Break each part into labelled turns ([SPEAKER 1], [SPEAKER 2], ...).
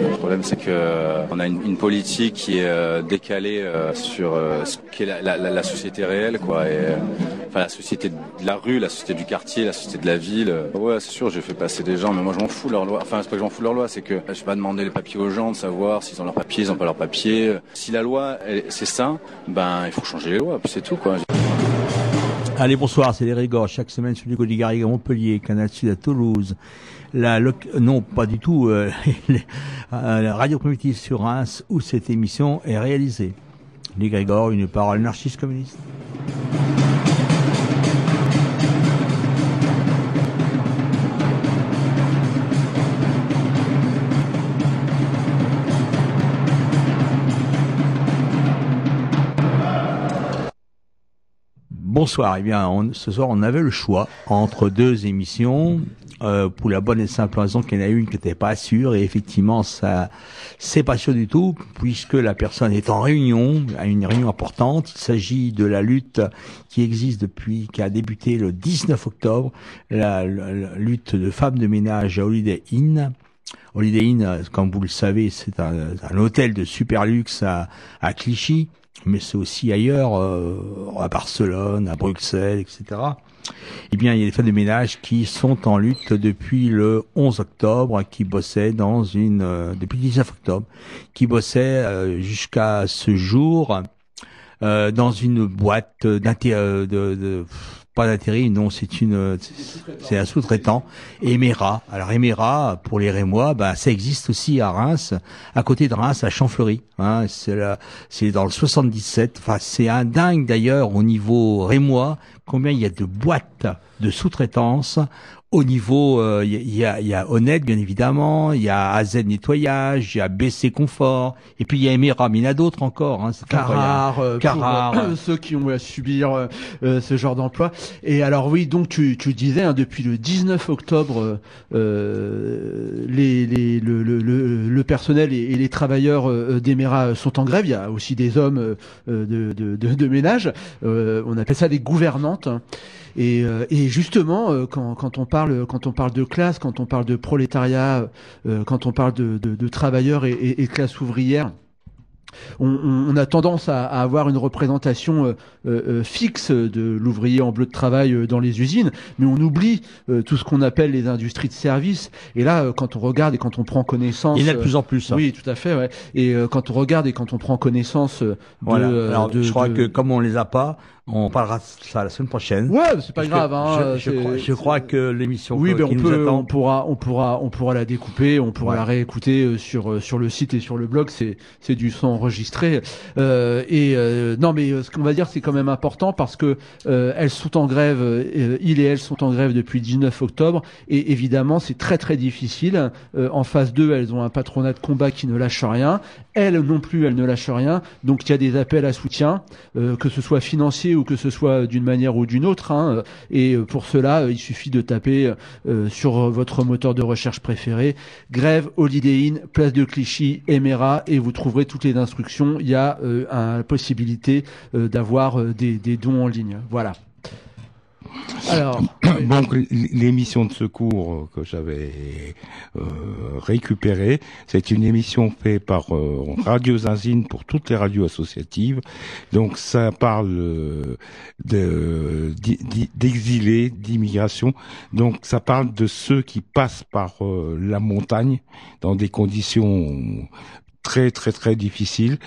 [SPEAKER 1] le problème, c'est que euh, on a une, une, politique qui est euh, décalée euh, sur ce qu'est la, la, la, société réelle, quoi. Et, enfin, la société de la rue, la société du quartier, la société de la ville. Ouais, c'est sûr, j'ai fait passer des gens, mais moi, je m'en fous leur loi. Enfin, c'est pas que j'en fous leur loi, c'est que je vais pas demander les papiers aux gens de savoir s'ils ont leurs papiers, ils ont pas leurs papiers. Si la loi, c'est ça, ben, il faut changer les lois, puis c'est tout, quoi.
[SPEAKER 2] Allez, bonsoir, c'est les Régors. Chaque semaine sur du Garrigue à Montpellier, Canal Sud à Toulouse. Non, pas du tout, euh, la radio primitive sur Reims où cette émission est réalisée. Les Grégor, une parole anarchiste communiste. Bonsoir. Eh bien, ce soir, on avait le choix entre deux émissions. Euh, pour la bonne et simple raison qu'il y en a une qui n'était pas sûre et effectivement ça c'est pas sûr du tout puisque la personne est en réunion à une réunion importante il s'agit de la lutte qui existe depuis qui a débuté le 19 octobre la, lutte de femmes de ménage à Holiday Inn Holiday Inn comme vous le savez c'est un, hôtel de super luxe à, à Clichy mais c'est aussi ailleurs, euh, à Barcelone, à Bruxelles, etc. Eh bien, il y a des femmes de ménage qui sont en lutte depuis le 11 octobre, qui bossaient dans une, euh, depuis le 19 octobre, qui bossaient euh, jusqu'à ce jour dans une boîte d'intérêt de, de, pas d'intérim, non, c'est une, c'est un sous-traitant. Emera. Alors Emera, pour les Rémois, bah, ça existe aussi à Reims, à côté de Reims, à Champfleury. Hein, c'est c'est dans le 77. Enfin, c'est un dingue d'ailleurs au niveau Rémois, combien il y a de boîtes de sous-traitance au niveau, il euh, y, a, y a Honnête bien évidemment, il y a AZ Nettoyage, il y a BC Confort, et puis il y a Emera, mais il y en a d'autres encore. Hein,
[SPEAKER 3] Carrare, euh, Carrare. Pour, euh, ceux qui ont à subir ce genre d'emploi. Et alors oui, donc tu, tu disais hein, depuis le 19 octobre, les, les, le, le, le, personnel et, les travailleurs d'Emera sont en grève. Il y a aussi des hommes de, de, de, de ménage. on appelle ça des gouvernantes. Et, euh, et justement, euh, quand, quand, on parle, quand on parle de classe, quand on parle de prolétariat, euh, quand on parle de, de, de travailleurs et, et, et classe ouvrière, on, on, a tendance à, à, avoir une représentation euh, euh, fixe de l'ouvrier en bleu de travail dans les usines, mais on oublie euh, tout ce qu'on appelle les industries de service. Et là, quand on regarde et quand on prend connaissance,
[SPEAKER 2] il y en a de plus en plus.
[SPEAKER 3] Hein. Oui, tout à fait. Ouais. Et quand on regarde et quand on prend connaissance de,
[SPEAKER 2] voilà. Alors, je crois que comme on les a pas, on parlera de ça la semaine prochaine.
[SPEAKER 3] Ouais, c'est pas grave. Hein,
[SPEAKER 2] je, je, crois, je, crois, que l'émission
[SPEAKER 3] oui, ben on peut, on pourra, on pourra, on pourra la découper, on pourra la réécouter euh, sur euh, sur le site et sur le blog. C'est c'est du son enregistré. Euh, et euh, non, mais ce qu'on va dire, c'est quand même important parce que euh, elles sont en grève, il et elles sont en grève depuis le 19 octobre. Et évidemment, c'est très très difficile. en phase 2, elles ont un patronat de combat qui ne lâche rien. Elles non plus, elles ne lâchent rien. Donc il y a des appels à soutien, que ce soit financier ou que ce soit d'une manière ou d'une autre. Hein. Et euh, pour cela, euh, il suffit de taper euh, sur votre moteur de recherche préféré grève Holiday Inn, place de Clichy, Emera, et vous trouverez toutes les instructions. Il y a la possibilité d'avoir des, des dons en ligne. Voilà.
[SPEAKER 4] Alors, donc l'émission de secours que j'avais euh, récupérée, c'est une émission faite par euh, Radio Zinzine pour toutes les radios associatives. Donc ça parle euh, d'exilés, d'immigration. Donc ça parle de ceux qui passent par la montagne dans des conditions très très très difficile.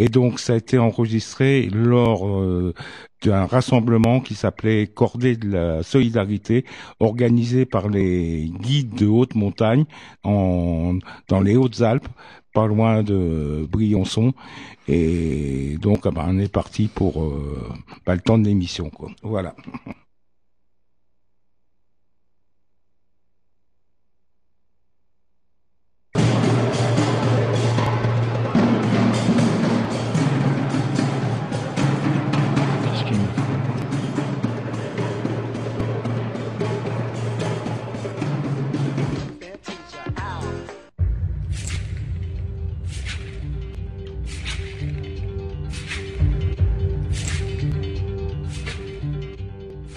[SPEAKER 4] Et donc ça a été enregistré lors euh, d'un rassemblement qui s'appelait Cordée de la solidarité, organisé par les guides de haute montagne en, dans les Hautes-Alpes, pas loin de Briançon. Et donc ah ben, on est parti pour euh, bah, le temps de l'émission. Voilà.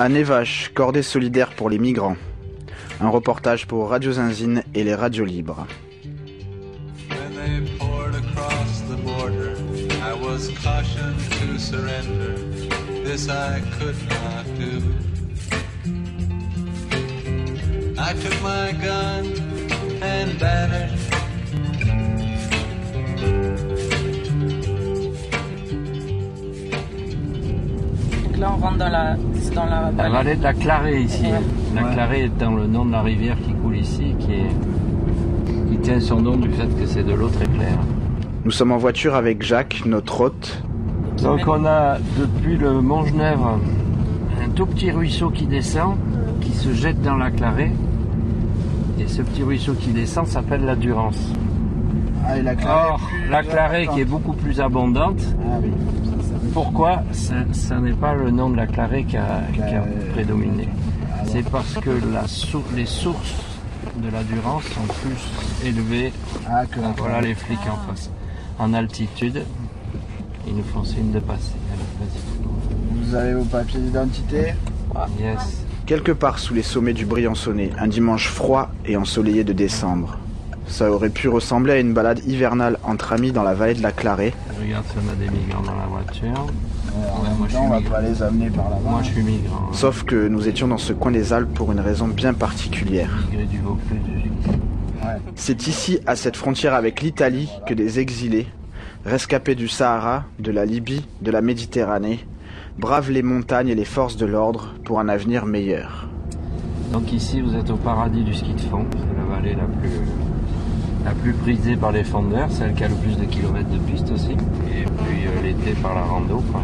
[SPEAKER 5] À Nevache, cordée solidaire pour les migrants. Un reportage pour Radio Zinzine et les radios libres.
[SPEAKER 6] Là, on rentre dans la, dans la
[SPEAKER 7] La
[SPEAKER 6] vallée.
[SPEAKER 7] vallée de la Clarée ici.
[SPEAKER 6] Ouais.
[SPEAKER 7] La
[SPEAKER 6] Ouais.
[SPEAKER 7] Clarée est dans le nom de la rivière qui coule ici, qui, est, qui tient son nom du fait que c'est de l'eau très claire.
[SPEAKER 5] Nous sommes en voiture avec Jacques, notre hôte.
[SPEAKER 7] Donc on a depuis le Mont Genèvre un tout petit ruisseau qui descend, qui se jette dans la Clarée. Et ce petit ruisseau qui descend s'appelle la Durance.
[SPEAKER 5] Ah, et la
[SPEAKER 7] Or, la Clarée qui est beaucoup plus abondante,
[SPEAKER 5] Ah oui.
[SPEAKER 7] Pourquoi ça, ça n'est pas le nom de la Clarée qui a, qui a prédominé C'est parce que la sou- les sources de la Durance sont plus élevées.
[SPEAKER 5] Ah, que la
[SPEAKER 7] voilà les flics en face. En altitude, ils nous font signe de passer.
[SPEAKER 5] Vous avez vos papiers d'identité
[SPEAKER 7] Yes.
[SPEAKER 5] Quelque part sous les sommets du Briançonnais, un dimanche froid et ensoleillé de décembre. Ça aurait pu ressembler à une balade hivernale entre amis dans la vallée de la Clarée.
[SPEAKER 7] Regarde si on a des migrants dans la voiture. Ouais, moi, je suis
[SPEAKER 5] on va pas les amener par là-bas.
[SPEAKER 7] Moi je suis migrant. hein.
[SPEAKER 5] Sauf que nous étions dans ce coin des Alpes pour une raison bien particulière.
[SPEAKER 7] Migré du Vaucluse.
[SPEAKER 5] C'est ici, à cette frontière avec l'Italie, que des exilés, rescapés du Sahara, de la Libye, de la Méditerranée, bravent les montagnes et les forces de l'ordre pour un avenir meilleur.
[SPEAKER 7] Donc ici vous êtes au paradis du ski de fond. C'est la vallée la plus, la plus prisée par les fondeurs, celle qui a le plus de kilomètres de piste aussi. Et puis euh, l'été par la rando. quoi.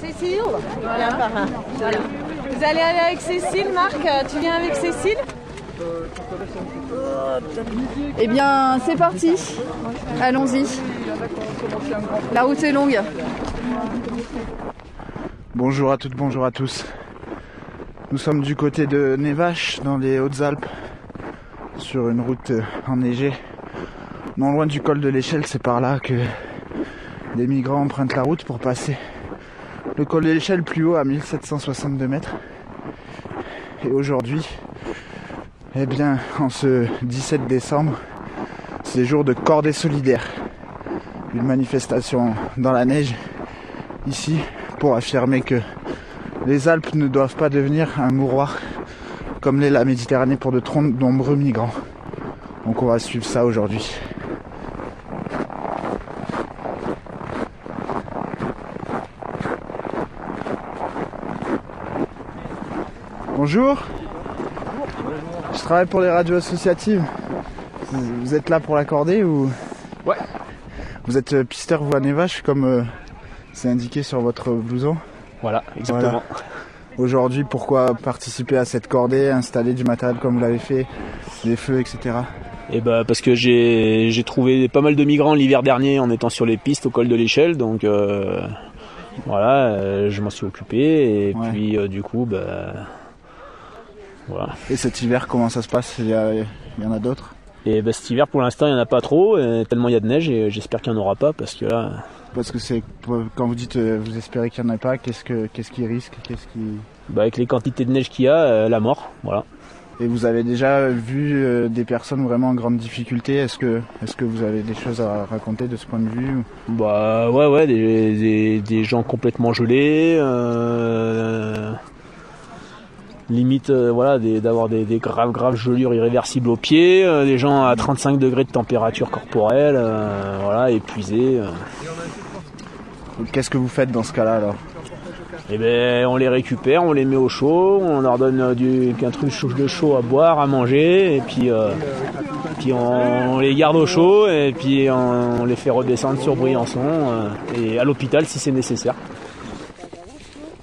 [SPEAKER 8] Cécile Voilà. Voilà. Vous allez aller avec Cécile, Marc euh, Tu viens avec Cécile
[SPEAKER 9] Eh bien, c'est parti. Allons-y. La route est longue.
[SPEAKER 5] Bonjour à toutes, bonjour à tous. Nous sommes du côté de Nevache, dans les Hautes-Alpes, sur une route euh, enneigée. Non loin du col de l'échelle, c'est par là que les migrants empruntent la route pour passer le col de l'échelle plus haut à 1762 mètres. Et aujourd'hui, eh bien, en ce 17 décembre, c'est jour de cordée solidaire. Une manifestation dans la neige ici pour affirmer que les Alpes ne doivent pas devenir un mouroir comme l'est la Méditerranée pour de trop nombreux migrants. Donc on va suivre ça aujourd'hui. Bonjour. Je travaille pour les radios associatives. Vous êtes là pour l'accorder ou?
[SPEAKER 10] Ouais.
[SPEAKER 5] Vous êtes euh, pisteur vous à Nevache comme euh, c'est indiqué sur votre blouson?
[SPEAKER 10] Voilà, exactement.
[SPEAKER 5] Voilà. Aujourd'hui, pourquoi participer à cette cordée, installer du matériel comme vous l'avez fait, des feux, etc.
[SPEAKER 10] Et bah parce que j'ai trouvé pas mal de migrants l'hiver dernier en étant sur les pistes au col de l'échelle, donc euh, voilà, euh, je m'en suis occupé et
[SPEAKER 5] Ouais.
[SPEAKER 10] puis euh, du coup bah voilà.
[SPEAKER 5] Et cet hiver, comment ça se passe? Il y, a- il y en a d'autres?
[SPEAKER 10] Et bah, cet hiver pour l'instant il n'y en a pas trop, tellement il y a de neige et j'espère qu'il n'y en aura pas parce que là
[SPEAKER 5] Parce que c'est quand vous dites euh, vous espérez qu'il n'y en ait pas, qu'est-ce que qu'est-ce qui risque, qu'est-ce qui
[SPEAKER 10] bah, avec les quantités de neige qu'il y a, euh, la mort, voilà.
[SPEAKER 5] Et vous avez déjà vu euh, des personnes vraiment en grande difficulté? Est-ce que est-ce que vous avez des choses à raconter de ce point de vue
[SPEAKER 10] Bah ouais ouais des, des, des gens complètement gelés, euh, limite euh, voilà d'avoir des, des graves graves gelures irréversibles aux pieds, des gens à 35 degrés de température corporelle, voilà épuisés.
[SPEAKER 5] Qu'est-ce que vous faites dans ce cas-là alors
[SPEAKER 10] Et ben on les récupère, on les met au chaud, on leur donne euh, du qu'un truc de chaud à boire, à manger, et puis euh, puis on, on les garde au chaud et puis on, on les fait redescendre sur Briançon euh, et à l'hôpital si c'est nécessaire.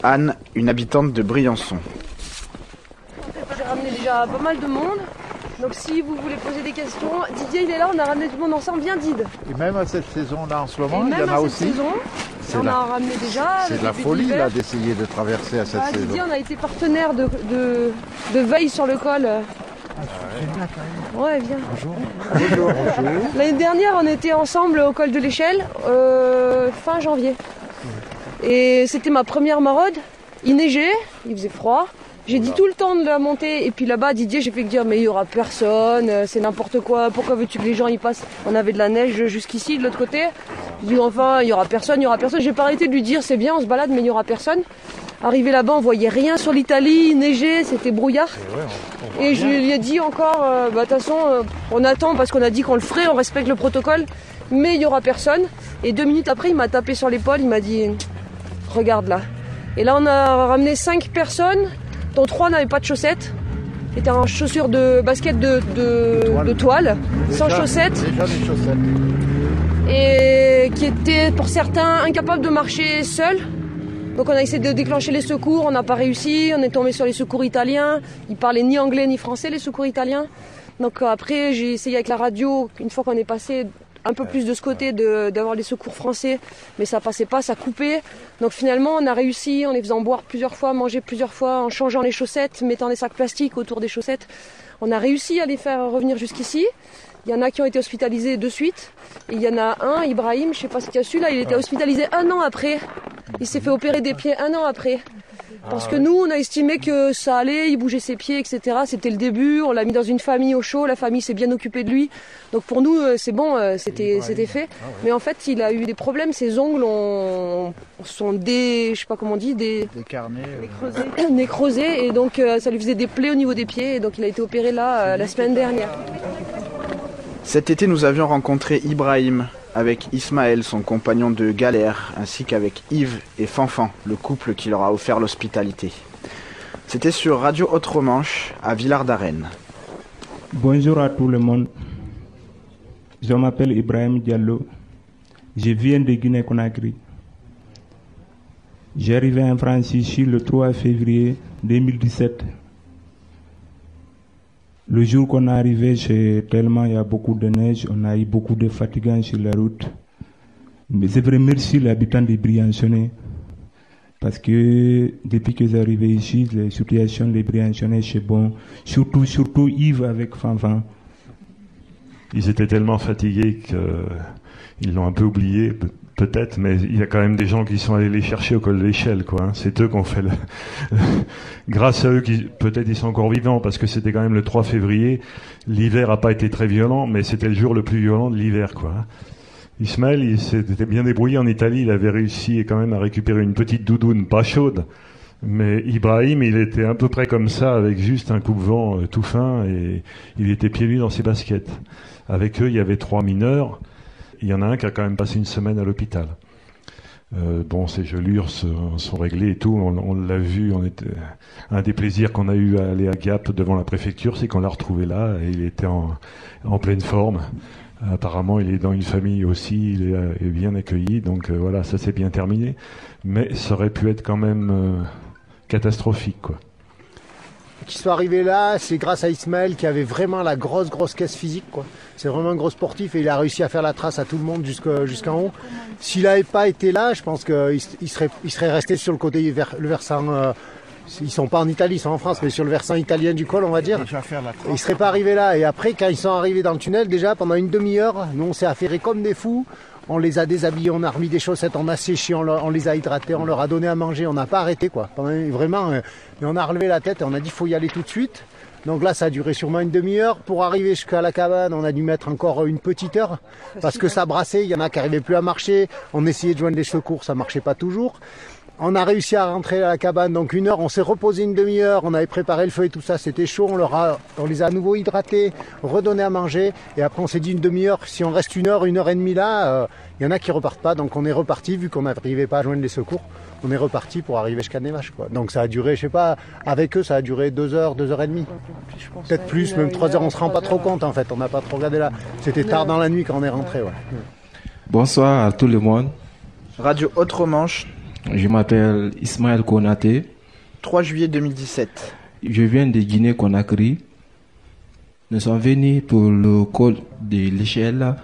[SPEAKER 5] Anne, une habitante de Briançon.
[SPEAKER 11] J'ai ramené déjà pas mal de monde. Donc si vous voulez poser des questions, Didier il est là, on a ramené du monde ensemble, viens Did.
[SPEAKER 12] Et même à cette saison-là en ce moment, il y en a
[SPEAKER 11] cette
[SPEAKER 12] aussi.
[SPEAKER 11] saison, on
[SPEAKER 12] la-
[SPEAKER 11] a ramené déjà.
[SPEAKER 12] C'est de la folie là d'essayer de traverser à cette
[SPEAKER 11] Ah,
[SPEAKER 12] saison.
[SPEAKER 11] Didier, on a été partenaire de, de, de veille sur le col. Ouais, viens.
[SPEAKER 12] Bonjour.
[SPEAKER 11] L'année dernière, on était ensemble au col de l'échelle, euh, fin janvier. Et c'était ma première maraude. Il neigeait, il faisait froid. J'ai dit tout le temps de la monter. Et puis là-bas, Didier, j'ai fait que dire, mais il y aura personne, euh, c'est n'importe quoi. Pourquoi veux-tu que les gens y passent? On avait de la neige jusqu'ici, de l'autre côté. Je dis, enfin, il y aura personne, il y aura personne. J'ai pas arrêté de lui dire, c'est bien, on se balade, mais il y aura personne. Arrivé là-bas, on voyait rien sur l'Italie, neigeait, c'était brouillard. Et je lui ai dit encore, euh, bah de toute façon, euh, on attend parce qu'on a dit qu'on le ferait, on respecte le protocole, mais il y aura personne. Et deux minutes après, il m'a tapé sur l'épaule, il m'a dit, regarde là. Et là, on a ramené cinq personnes, dont trois n'avaient pas de chaussettes. C'était en chaussures de basket de, de- de toile, sans
[SPEAKER 12] Déjà-
[SPEAKER 11] chaussettes,
[SPEAKER 12] Déjà des chaussettes.
[SPEAKER 11] et qui étaient pour certains incapables de marcher seuls. Donc on a essayé de déclencher les secours, on n'a pas réussi, on est tombé sur les secours italiens. Ils parlaient ni anglais ni français les secours italiens. Donc après j'ai essayé avec la radio, une fois qu'on est passé un peu plus de ce côté, d'avoir les secours français, mais ça passait pas, ça coupait. Donc finalement on a réussi en les faisant boire plusieurs fois, manger plusieurs fois, en changeant les chaussettes, mettant des sacs plastiques autour des chaussettes. On a réussi à les faire revenir jusqu'ici. Il y en a qui ont été hospitalisés de suite. Et il y en a un, Ibrahim, je sais pas ce qu'il y a su là, il était hospitalisé un an après. Il s'est fait opérer des pieds un an après. Parce que nous, on a estimé que ça allait, il bougeait ses pieds, etc. C'était le début, on l'a mis dans une famille au chaud, la famille s'est bien occupée de lui. Donc pour nous, euh, c'est bon, euh, c'était c'était fait. Mais en fait, il a eu des problèmes, ses ongles ont, sont des, je sais pas comment on dit, des,
[SPEAKER 12] Des carnets.
[SPEAKER 11] euh, nécrosés. Et donc ça lui faisait des plaies au niveau des pieds. Et donc il a été opéré là, la semaine dernière.
[SPEAKER 5] Cet été, nous avions rencontré Ibrahim avec Ismaël, son compagnon de galère, ainsi qu'avec Yves et Fanfan, le couple qui leur a offert l'hospitalité. C'était sur Radio Haute-Romanche, à Villard d'Arène.
[SPEAKER 13] Bonjour à tout le monde. Je m'appelle Ibrahim Diallo. Je viens de Guinée-Conakry. Arrivé en France ici le 3 février 2017. Le jour qu'on est arrivé, c'est tellement il y a beaucoup de neige, on a eu beaucoup de fatigants sur la route. Mais c'est vrai, merci les habitants de Briançonnet. Parce que depuis que j'ai arrivé ici, les situations des Briançonnais, c'est bon. Surtout, surtout Yves avec Fanfan.
[SPEAKER 14] Ils étaient tellement fatigués qu'ils l'ont un peu oublié, peut-être, mais il y a quand même des gens qui sont allés les chercher au col de l'échelle, quoi. hein. C'est eux qui ont fait le... Grâce à eux, qui peut-être ils sont encore vivants, parce que c'était quand même le 3 février. L'hiver a pas été très violent, mais c'était le jour le plus violent de l'hiver, quoi. hein. Ismaël, il s'était bien débrouillé en Italie, il avait réussi quand même à récupérer une petite doudoune pas chaude. Mais Ibrahim, il était à peu près comme ça, avec juste un coupe-vent euh, tout fin, et il était pieds nus dans ses baskets. Avec eux, il y avait trois mineurs. Il y en a un qui a quand même passé une semaine à l'hôpital. Euh, bon, ses gelures sont, réglées et tout. On, l'a vu. Un des plaisirs qu'on a eu à aller à Gap devant la préfecture, c'est qu'on l'a retrouvé là et il était en, pleine forme. Apparemment, il est dans une famille aussi. Il est, euh, bien accueilli. Donc euh, voilà, ça s'est bien terminé. Mais ça aurait pu être quand même catastrophique, quoi.
[SPEAKER 15] Qui soit arrivé là, c'est grâce à Ismaël qui avait vraiment la grosse, grosse caisse physique. quoi. C'est vraiment un gros sportif et il a réussi à faire la trace à tout le monde jusqu'à- jusqu'en haut. S'il n'avait pas été là, je pense qu'il il serait, il serait resté sur le côté, vers, le versant. euh, ils sont pas en Italie, ils sont en France, mais sur le versant italien du col, on va dire. Ils seraient pas arrivés là. Et après, quand ils sont arrivés dans le tunnel, déjà pendant une demi-heure, nous on s'est affairés comme des fous. On les a déshabillés, on a remis des chaussettes, on a séché, on, les a hydratés, on leur a donné à manger, on n'a pas arrêté quoi. Vraiment, euh, et on a relevé la tête et on a dit faut y aller tout de suite. Donc là, ça a duré sûrement une demi-heure. Pour arriver jusqu'à la cabane, on a dû mettre encore une petite heure parce que ça brassait. Il y en a qui n'arrivaient plus à marcher. On essayait de joindre les secours, ça marchait pas toujours. On a réussi à rentrer à la cabane, donc une heure, on s'est reposé une demi-heure, on avait préparé le feu et tout ça, c'était chaud, on, leur a, on les a à nouveau hydratés, redonné à manger, et après on s'est dit une demi-heure, si on reste une heure, une heure et demie là, euh, il y en a qui repartent pas, donc on est reparti, vu qu'on n'arrivait pas à joindre les secours, on est reparti pour arriver jusqu'à Nevache, quoi. Donc ça a duré, je sais pas, avec eux, ça a duré deux heures, deux heures et demie. Peut-être plus, même trois heures, on se rend pas trop compte en fait, on n'a pas trop regardé là. C'était tard dans la nuit quand on est rentré, ouais.
[SPEAKER 16] Bonsoir à tout le monde.
[SPEAKER 5] Radio Autre Manche,
[SPEAKER 16] Je m'appelle Ismaël Konaté.
[SPEAKER 5] 3 juillet 2017.
[SPEAKER 16] Je viens de Guinée-Conakry. Nous sommes venus pour le col de l'échelle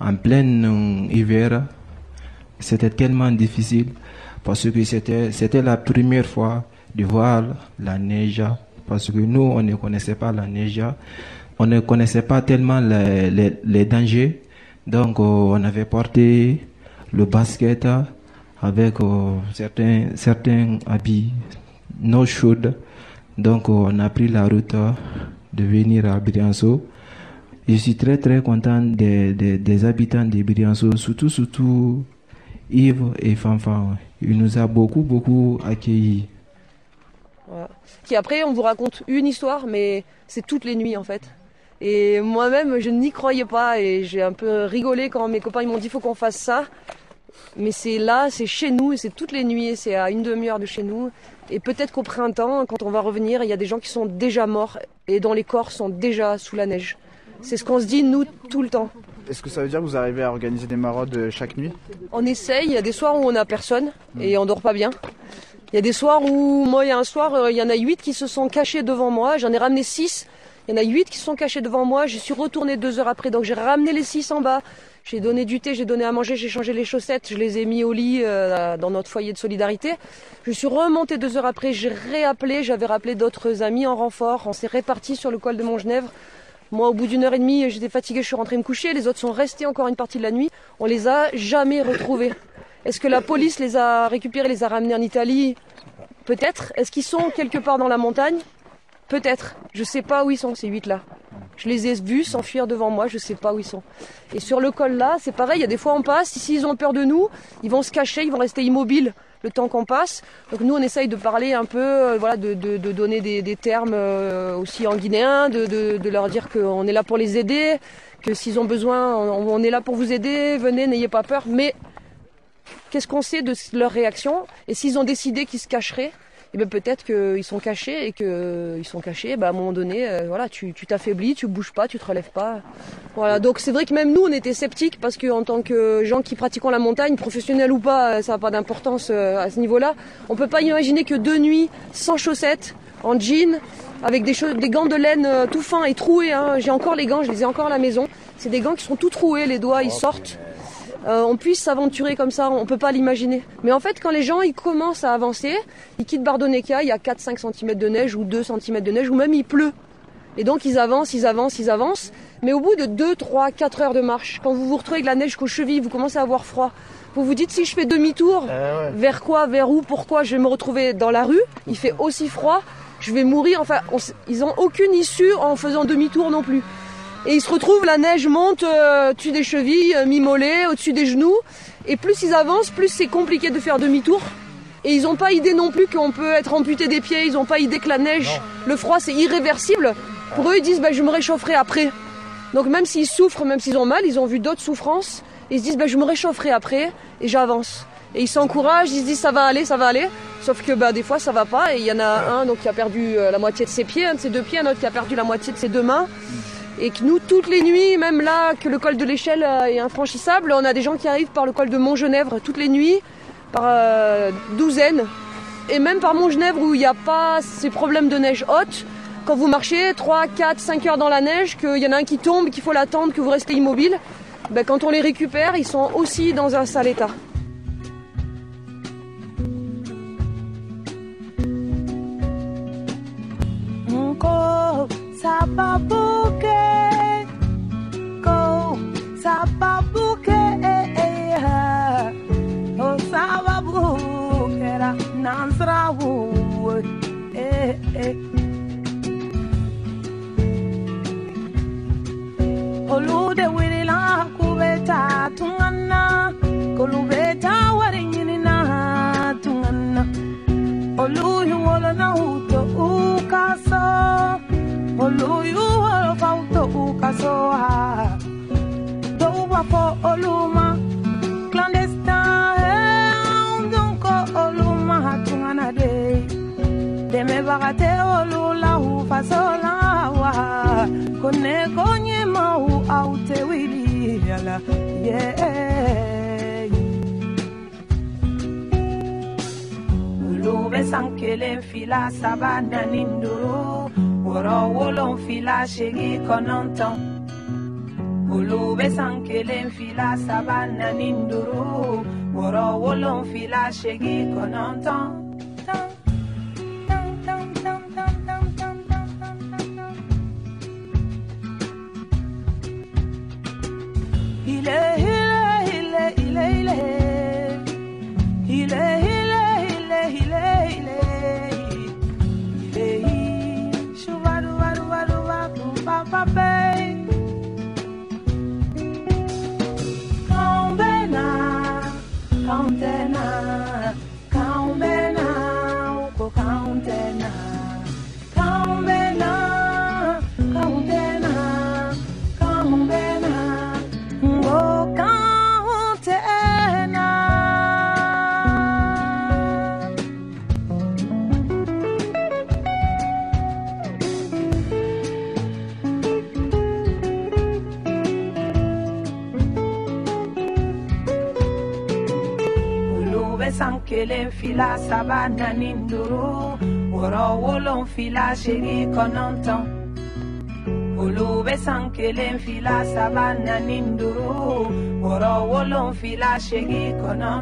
[SPEAKER 16] en plein hiver. C'était tellement difficile parce que c'était, la première fois de voir la neige. Parce que nous, on ne connaissait pas la neige. On ne connaissait pas tellement les, les- les dangers. Donc, euh, on avait porté le basket avec euh, certains, certains habits non chauds. Donc, euh, on a pris la route euh, de venir à Briançon. Je suis très très content des, des, habitants de Briançon, surtout, surtout Yves et Fanfan. Il nous a beaucoup, beaucoup accueillis.
[SPEAKER 11] Voilà. Qui après, on vous raconte une histoire, mais c'est toutes les nuits en fait. Et moi-même, je n'y croyais pas et j'ai un peu rigolé quand mes copains m'ont dit faut qu'on fasse ça. Mais c'est là, c'est chez nous et c'est toutes les nuits, et c'est à une demi-heure de chez nous. Et peut-être qu'au printemps, quand on va revenir, il y a des gens qui sont déjà morts et dont les corps sont déjà sous la neige. C'est ce qu'on se dit nous tout le temps.
[SPEAKER 5] Est-ce que ça veut dire que vous arrivez à organiser des maraudes euh, chaque nuit?
[SPEAKER 11] On essaye, il y a des soirs où on n'a personne et on dort pas bien. Il y a des soirs où, moi, il y a un soir, euh, il y en a huit qui se sont cachés devant moi. J'en ai ramené six. Il y en a huit qui se sont cachés devant moi. Je suis retournée deux heures après, donc j'ai ramené les six en bas. J'ai donné du thé, j'ai donné à manger, j'ai changé les chaussettes, je les ai mis au lit euh, dans notre foyer de solidarité. Je suis remontée deux heures après, j'ai réappelé, j'avais rappelé d'autres amis en renfort. On s'est répartis sur le col de Montgenèvre. Moi, au bout d'une heure et demie, j'étais fatiguée, je suis rentrée me coucher. Les autres sont restés encore une partie de la nuit. On les a jamais retrouvés. Est-ce que la police les a récupérés, les a ramenés en Italie? Peut-être. Est-ce qu'ils sont quelque part dans la montagne? Peut-être. Je sais pas où ils sont, ces huit-là. Je les ai vus s'enfuir devant moi, je sais pas où ils sont. Et sur le col là, c'est pareil, il y a des fois on passe, si ils ont peur de nous, ils vont se cacher, ils vont rester immobiles le temps qu'on passe. Donc nous on essaye de parler un peu, euh, voilà, de, donner des, termes euh, aussi en guinéen, de, de- de leur dire qu'on est là pour les aider, que s'ils ont besoin, on, on est là pour vous aider, venez, n'ayez pas peur. Mais qu'est-ce qu'on sait de leur réaction? Et s'ils ont décidé qu'ils se cacheraient, eh ben peut-être qu'ils sont cachés et qu'ils sont cachés, bah à un moment donné, euh, voilà, tu tu t'affaiblis, tu bouges pas, tu te relèves pas. Voilà, donc c'est vrai que même nous, on était sceptiques parce qu'en tant que gens qui pratiquons la montagne, professionnels ou pas, euh, ça n'a pas d'importance euh, à ce niveau-là. On peut pas imaginer que deux nuits sans chaussettes, en jean, avec des, gants de laine euh, tout fins et troués. hein. J'ai encore les gants, je les ai encore à la maison. C'est des gants qui sont tout troués, les doigts ils sortent. Euh, on puisse s'aventurer comme ça, on peut pas l'imaginer. Mais en fait, quand les gens ils commencent à avancer, ils quittent Bardonecchia, il y a 4-5 cm de neige ou 2 cm de neige ou même il pleut. Et donc ils avancent, ils avancent, ils avancent. Mais au bout de 2, 3, 4 heures de marche, quand vous vous retrouvez avec la neige jusqu'aux chevilles, vous commencez à avoir froid. Vous vous dites si je fais demi-tour, vers quoi, vers où, pourquoi je vais me retrouver dans la rue, il fait aussi froid, je vais mourir. Enfin, on ils ont aucune issue en faisant demi-tour non plus. Et ils se retrouvent, la neige monte euh, au-dessus des chevilles, euh, mi-mollet, au-dessus des genoux. Et plus ils avancent, plus c'est compliqué de faire demi-tour. Et ils n'ont pas idée non plus qu'on peut être amputé des pieds, ils n'ont pas idée que la neige, le froid c'est irréversible. Pour eux, ils disent bah, je me réchaufferai après. Donc même s'ils souffrent, même s'ils ont mal, ils ont vu d'autres souffrances, ils se disent bah, je me réchaufferai après et j'avance. Et ils s'encouragent, ils se disent ça va aller, ça va aller. Sauf que bah, des fois ça va pas et il y en a un donc, qui a perdu euh, la moitié de ses pieds, un de ses deux pieds, un autre qui a perdu la moitié de ses deux mains. Et que nous, toutes les nuits, même là, que le col de l'échelle euh, est infranchissable, on a des gens qui arrivent par le col de Montgenèvre toutes les nuits, par euh, douzaines. Et même par Montgenèvre où il n'y a pas ces problèmes de neige haute, quand vous marchez 3, 4, 5 heures dans la neige, qu'il y en a un qui tombe, qu'il faut l'attendre, que vous restez immobile, ben, quand on les récupère, ils sont aussi dans un sale état.
[SPEAKER 17] Ko sababu Sababuke. Go. Sababuke. Oh, Sababuke. Nansrawu. Eh, eh. Olude wirila kubeta tungana. Kolubeta warinyinina tungana. Oluhi wolonahuto ukaso oluyu wolo fa uto ukaso ha douba fo oluma clandestin donc oluma hatungana de. Dɛmɛbaga tɛ olu la u faso la wa ko ne ko ɲɛmaw aw tɛ wuli yala yeah. olu bɛ san kelen fila saba naani ọ̀rọ̀ wolon fila ń fi láṣẹ́gi kaná ń tán olùwé sànkélé ń fi lásàbánà ní ndòrò ọ̀rọ̀ wo. Kelen ń filá sábàdàn ní dúró ọ̀rọ̀ owó ló ń filá ṣeré kaná tán olùwẹ̀ sankele ń filá sábàdàn ní dúró ọ̀rọ̀ owó ló ń filá ṣeré kaná.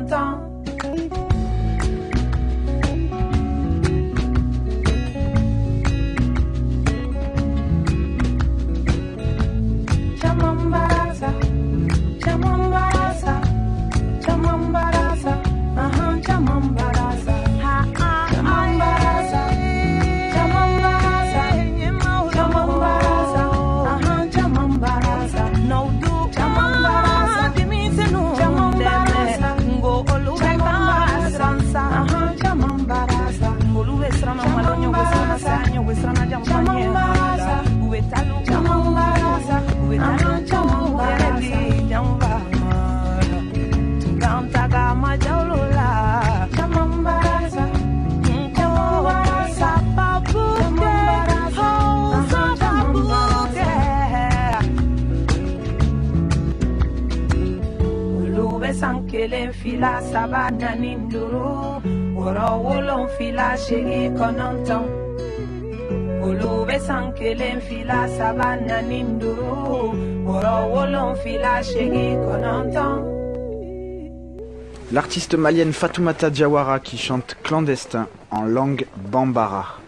[SPEAKER 5] L'artiste malienne Fatoumata Diawara qui chante Clandestin en langue bambara.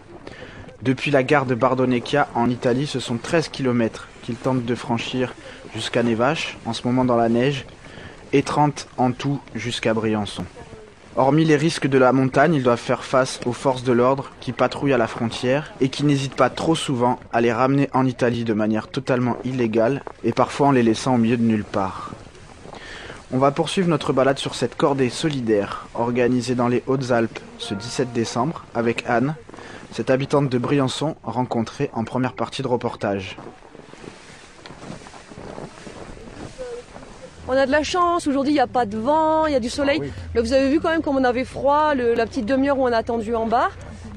[SPEAKER 5] Depuis la gare de Bardonekia en Italie, ce sont 13 km qu'il tente de franchir jusqu'à Nevache, en ce moment dans la neige, et 30 en tout jusqu'à Briançon. Hormis les risques de la montagne, ils doivent faire face aux forces de l'ordre qui patrouillent à la frontière et qui n'hésitent pas trop souvent à les ramener en Italie de manière totalement illégale et parfois en les laissant au milieu de nulle part. On va poursuivre notre balade sur cette cordée solidaire organisée dans les Hautes-Alpes ce 17 décembre avec Anne, cette habitante de Briançon rencontrée en première partie de reportage.
[SPEAKER 11] On a de la chance, aujourd'hui il n'y a pas de vent, il y a du soleil. Mais vous avez vu quand même comme on avait froid, le- la petite demi-heure où on a attendu en bas.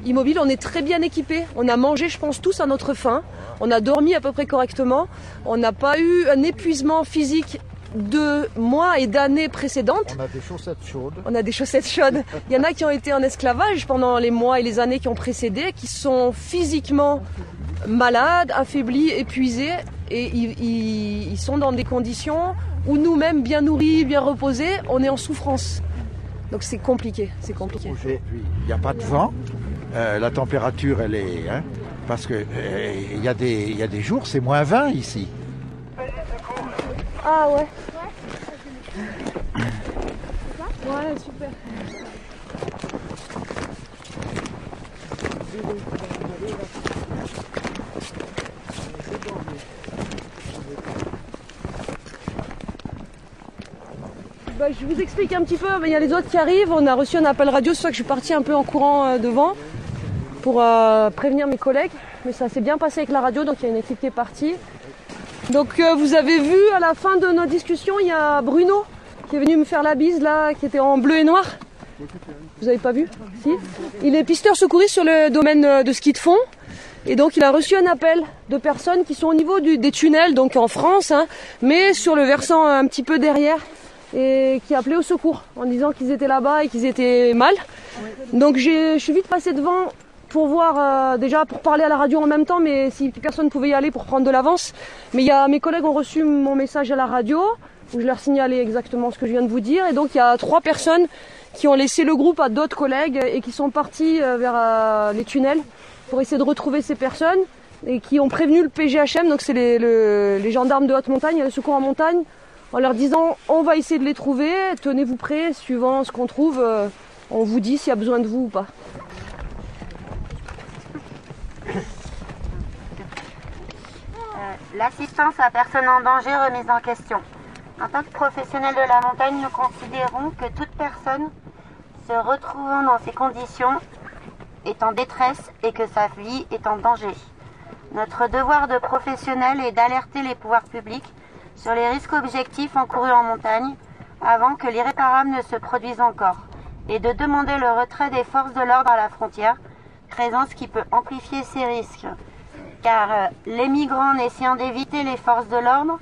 [SPEAKER 11] Immobile, on est très bien équipé. On a mangé, je pense, tous à notre faim. On a dormi à peu près correctement. On n'a pas eu un épuisement physique de mois et d'années précédentes.
[SPEAKER 12] On a des chaussettes chaudes.
[SPEAKER 11] On a des chaussettes chaudes. Il y en a qui ont été en esclavage pendant les mois et les années qui ont précédé, qui sont physiquement malades, affaiblis, épuisés, et ils, ils- ils sont dans des conditions où nous-mêmes, bien nourris, bien reposés, on est en souffrance. Donc c'est compliqué, c'est compliqué.
[SPEAKER 12] Il n'y a pas de vent. Euh, la température, elle est. hein, parce que euh, il y, a des- il y a des jours, c'est moins 20 ici.
[SPEAKER 11] Ah ouais Ouais, super. Bah, je vous explique un petit peu, il y a les autres qui arrivent. On a reçu un appel radio, c'est ça que je suis partie un peu en courant euh, devant pour euh, prévenir mes collègues. Mais ça s'est bien passé avec la radio, donc il y a une équipe qui est partie. Donc euh, vous avez vu à la fin de notre discussion, il y a Bruno qui est venu me faire la bise là, qui était en bleu et noir. Vous avez pas vu? Si? Il est pisteur secouriste sur le domaine de ski de fond. Et donc il a reçu un appel de personnes qui sont au niveau des tunnels, donc en France, hein, mais sur le versant un petit peu derrière, et qui appelaient au secours en disant qu'ils étaient là-bas et qu'ils étaient mal. Donc je suis vite passée devant pour voir, euh, déjà pour parler à la radio en même temps, mais si personne pouvait y aller pour prendre de l'avance. Mais y a, mes collègues ont reçu mon message à la radio, où je leur signalais exactement ce que je viens de vous dire. Et donc il y a trois personnes qui ont laissé le groupe à d'autres collègues et qui sont partis euh, vers euh, les tunnels pour essayer de retrouver ces personnes et qui ont prévenu le PGHM, donc c'est les, le- les gendarmes de haute montagne le secours en montagne, en leur disant on va essayer de les trouver, tenez-vous prêts, suivant ce qu'on trouve, euh, on vous dit s'il y a besoin de vous ou pas.
[SPEAKER 18] Euh, L'assistance à personnes en danger remise en question. En tant que professionnels de la montagne, nous considérons que toute personne se retrouvant dans ces conditions est en détresse et que sa vie est en danger. Notre devoir de professionnel est d'alerter les pouvoirs publics sur les risques objectifs encourus en montagne avant que l'irréparable ne se produise encore et de demander le retrait des forces de l'ordre à la frontière, présence qui peut amplifier ces risques car euh, les migrants, en essayant d'éviter les forces de l'ordre,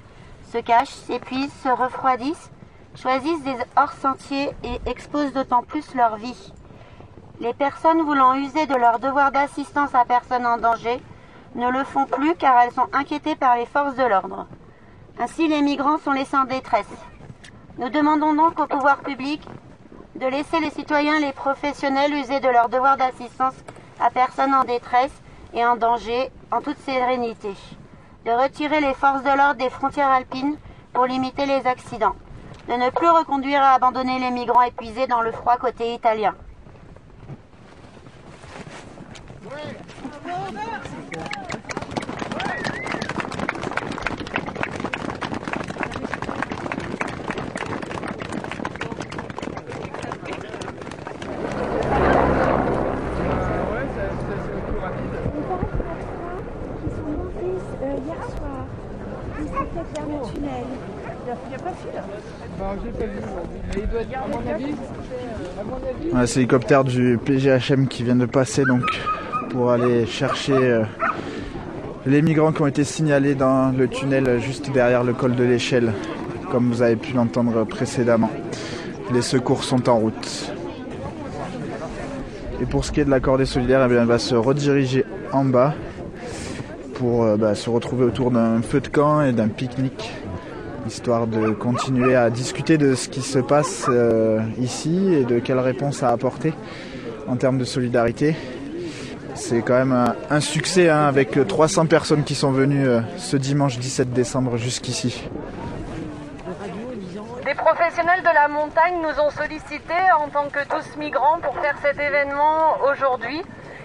[SPEAKER 18] se cachent, s'épuisent, se refroidissent, choisissent des hors-sentiers et exposent d'autant plus leur vie. Les personnes voulant user de leur devoir d'assistance à personnes en danger ne le font plus car elles sont inquiétées par les forces de l'ordre. Ainsi, les migrants sont laissés en détresse. Nous demandons donc au pouvoir public de laisser les citoyens les professionnels user de leur devoir d'assistance à personnes en détresse et en danger en toute sérénité, de retirer les forces de l'ordre des frontières alpines pour limiter les accidents, de ne plus reconduire à abandonner les migrants épuisés dans le froid côté italien
[SPEAKER 8] soir. Ils sont peut-être vers le tunnel. Il n'y a pas de fil.
[SPEAKER 3] j'ai pas vu. Mais il doit être, à mon avis, à mon avis,
[SPEAKER 5] Ouais, c'est l'hélicoptère du PGHM qui vient de passer donc pour aller chercher euh, les migrants qui ont été signalés dans le tunnel juste derrière le col de l'échelle, comme vous avez pu l'entendre précédemment. Les secours sont en route. Et pour ce qui est de la cordée solidaire, eh elle va se rediriger en bas pour euh, bah, se retrouver autour d'un feu de camp et d'un pique-nique, histoire de continuer à discuter de ce qui se passe euh, ici et de quelles réponses à apporter en termes de solidarité. C'est quand même un, succès hein, avec 300 personnes qui sont venues euh, ce dimanche 17 décembre jusqu'ici.
[SPEAKER 11] Des professionnels de la montagne nous ont sollicité en tant que tous migrants pour faire cet événement aujourd'hui.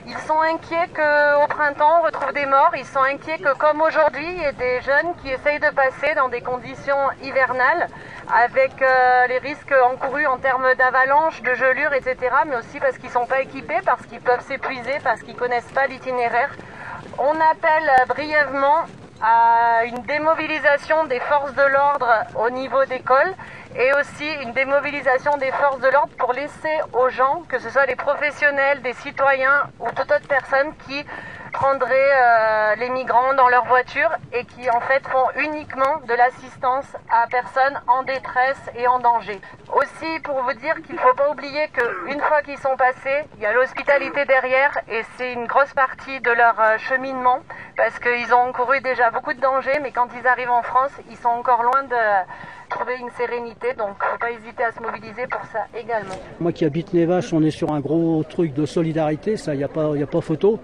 [SPEAKER 11] Ils sont inquiets qu'au printemps on retrouve des morts. Ils sont inquiets que comme aujourd'hui, il y ait des jeunes qui essayent de passer dans des conditions hivernales avec euh, les risques encourus en termes d'avalanche, de gelure, etc. Mais aussi parce qu'ils ne sont pas équipés, parce qu'ils peuvent s'épuiser, parce qu'ils ne connaissent pas l'itinéraire. On appelle euh, brièvement à une démobilisation des forces de l'ordre au niveau des cols et aussi une démobilisation des forces de l'ordre pour laisser aux gens, que ce soit les professionnels, des citoyens ou toute autre personne qui prendraient euh, les migrants dans leur voiture et qui en fait font uniquement de l'assistance à personnes en détresse et en danger. Aussi pour vous dire qu'il ne faut pas oublier qu'une fois qu'ils sont passés, il y a l'hospitalité derrière et c'est une grosse partie de leur euh, cheminement parce qu'ils ont encouru déjà beaucoup de dangers mais quand ils arrivent en France, ils sont encore loin de trouver une sérénité donc il ne faut pas hésiter à se mobiliser pour ça également.
[SPEAKER 19] Moi qui habite Nevache, on est sur un gros truc de solidarité, ça, il n'y a, pas- y a pas photo.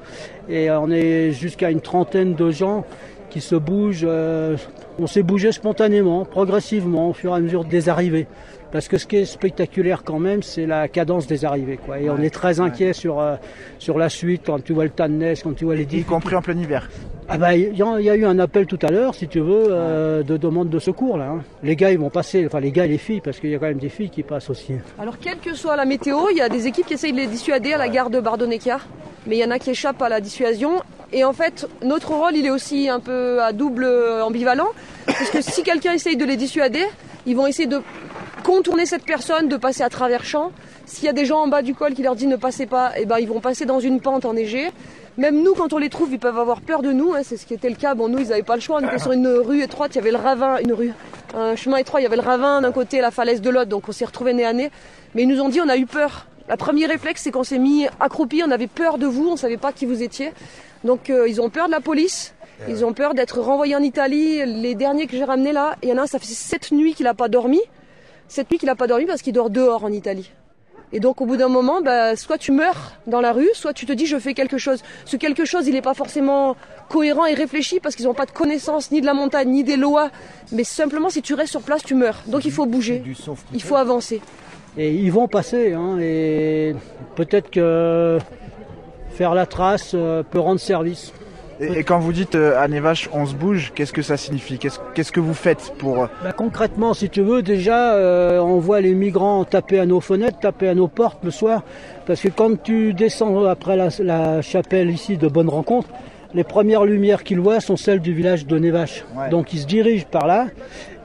[SPEAKER 19] Et euh, on est jusqu'à une trentaine de gens qui se bougent. euh, on s'est bougé spontanément, progressivement, au fur et à mesure des arrivées. Parce que ce qui est spectaculaire quand même, c'est la cadence des arrivées. Quoi. Et on est très inquiet sur, euh, sur la suite, quand tu vois le tas de neige, quand tu vois les
[SPEAKER 5] Y compris en plein hiver.
[SPEAKER 19] Ah bah, il y, a eu un appel tout à l'heure, si tu veux, euh, de demande de secours là. hein. Les gars, ils vont passer, enfin les gars et les filles, parce qu'il y a quand même des filles qui passent aussi.
[SPEAKER 11] Alors, quelle que soit la météo, il y a des équipes qui essayent de les dissuader à la gare de Bardonnecchia, mais il y en a qui échappent à la dissuasion. Et en fait, notre rôle, il est aussi un peu à double ambivalent, parce que si quelqu'un essaye de les dissuader, ils vont essayer de contourner cette personne, de passer à travers champs. S'il y a des gens en bas du col qui leur disent ne passez pas, eh ben, ils vont passer dans une pente enneigée. Même nous, quand on les trouve, ils peuvent avoir peur de nous. hein, c'est ce qui était le cas. Bon, nous, ils n'avaient pas le choix. On était sur une rue étroite. Il y avait le ravin, une rue, un chemin étroit. Il y avait le ravin d'un côté, la falaise de l'autre. Donc, on s'est retrouvés nez à nez. Mais ils nous ont dit, on a eu peur. La premier réflexe, c'est qu'on s'est mis accroupis. On avait peur de vous. On savait pas qui vous étiez. Donc, euh, ils ont peur de la police. Ils ont peur d'être renvoyés en Italie. Les derniers que j'ai ramenés là, il y en a un, ça fait sept nuits qu'il n'a pas dormi. Cette nuit qu'il n'a pas dormi parce qu'il dort dehors en Italie. Et donc au bout d'un moment, bah, soit tu meurs dans la rue, soit tu te dis je fais quelque chose. Ce quelque chose, il n'est pas forcément cohérent et réfléchi parce qu'ils n'ont pas de connaissance ni de la montagne, ni des lois. Mais simplement, si tu restes sur place, tu meurs. Donc il faut bouger. Il faut avancer.
[SPEAKER 19] Et ils vont passer, hein, et peut-être que faire la trace euh, peut rendre service.
[SPEAKER 5] Et, quand vous dites euh, à Nevache, on se bouge, qu'est-ce que ça signifie? Qu'est-ce qu'est-ce que vous faites pour... euh,
[SPEAKER 19] Bah, concrètement, si tu veux, déjà, euh, on voit les migrants taper à nos fenêtres, taper à nos portes le soir. Parce que quand tu descends après la, la chapelle ici de Bonne Rencontre, les premières lumières qu'ils voient sont celles du village de Nevache. Donc ils se dirigent par là.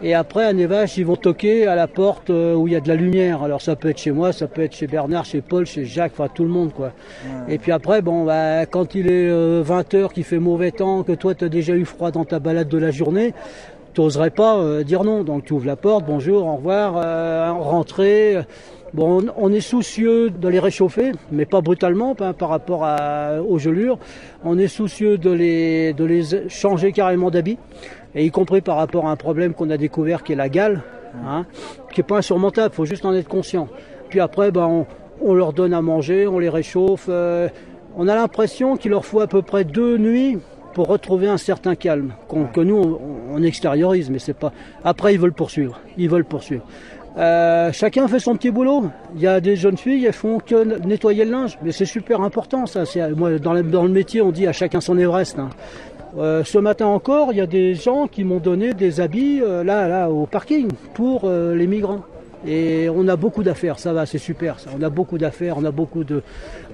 [SPEAKER 19] Et après, à Nevache, ils vont toquer à la porte euh, où il y a de la lumière. Alors ça peut être chez moi, ça peut être chez Bernard, chez Paul, chez Jacques, enfin tout le monde quoi. Et puis après, bon, bah, quand il est 20h, qu'il fait mauvais temps, que toi tu as déjà eu froid dans ta balade de la journée, tu n'oserais pas euh, dire non. Donc tu ouvres la porte, bonjour, au revoir, euh, rentrez. Bon, on, est soucieux de les réchauffer, mais pas brutalement hein, par rapport aux gelures. On est soucieux de les, changer carrément d'habit, et y compris par rapport à un problème qu'on a découvert qui est la gale, hein, qui est pas insurmontable, faut juste en être conscient. Puis après, ben, on, leur donne à manger, on les réchauffe. euh, on a l'impression qu'il leur faut à peu près deux nuits pour retrouver un certain calme, que nous on, on extériorise, mais c'est pas. Après, ils veulent poursuivre, ils veulent poursuivre. Euh, chacun fait son petit boulot. Il y a des jeunes filles, elles font que nettoyer le linge, mais c'est super important ça. Moi, dans le, métier, on dit à chacun son Everest. hein. Euh, ce matin encore, il y a des gens qui m'ont donné des habits euh, là, là, au parking pour les migrants. Et on a beaucoup d'affaires, ça va, c'est super. Ça. On a beaucoup d'affaires, on a beaucoup de.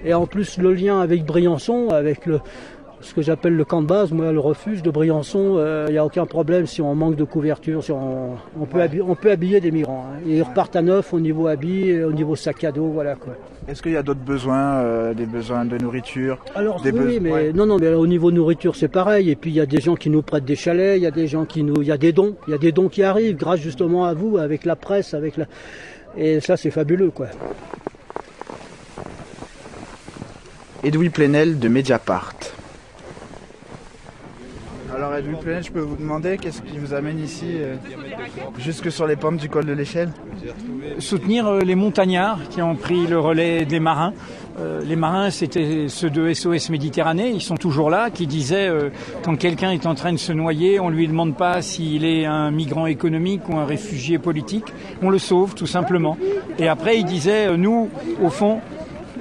[SPEAKER 19] Et en plus, le lien avec Briançon, avec le, ce que j'appelle le camp de base, moi, le refuge de Briançon, euh, il n'y a aucun problème si on manque de couverture. Si on, on, peut habiller, on peut habiller des migrants. hein. Et ils repartent à neuf au niveau habit, et au niveau sac à dos, voilà quoi.
[SPEAKER 5] Est-ce qu'il y a d'autres besoins, euh, des besoins de nourriture
[SPEAKER 19] Alors
[SPEAKER 5] des
[SPEAKER 19] oui, mais
[SPEAKER 5] ouais.
[SPEAKER 19] non, non, mais au niveau nourriture, c'est pareil. Et puis il y a des gens qui nous prêtent des chalets, il y a des gens qui nous, il y a des dons, il y a des dons qui arrivent grâce justement à vous, avec la presse, avec la, et ça c'est fabuleux quoi.
[SPEAKER 5] Edoui Plenel de Mediapart. Alors Edoui Plenel, je peux vous demander qu'est-ce qui vous amène ici, euh, jusque sur les pentes du col de l'échelle?
[SPEAKER 20] Soutenir euh, les montagnards qui ont pris le relais des marins. Euh, les marins, c'était ceux de SOS Méditerranée, ils sont toujours là, qui disaient quand quelqu'un est en train de se noyer, on lui demande pas s'il est un migrant économique ou un réfugié politique, on le sauve tout simplement. Et après, ils disaient, nous, au fond,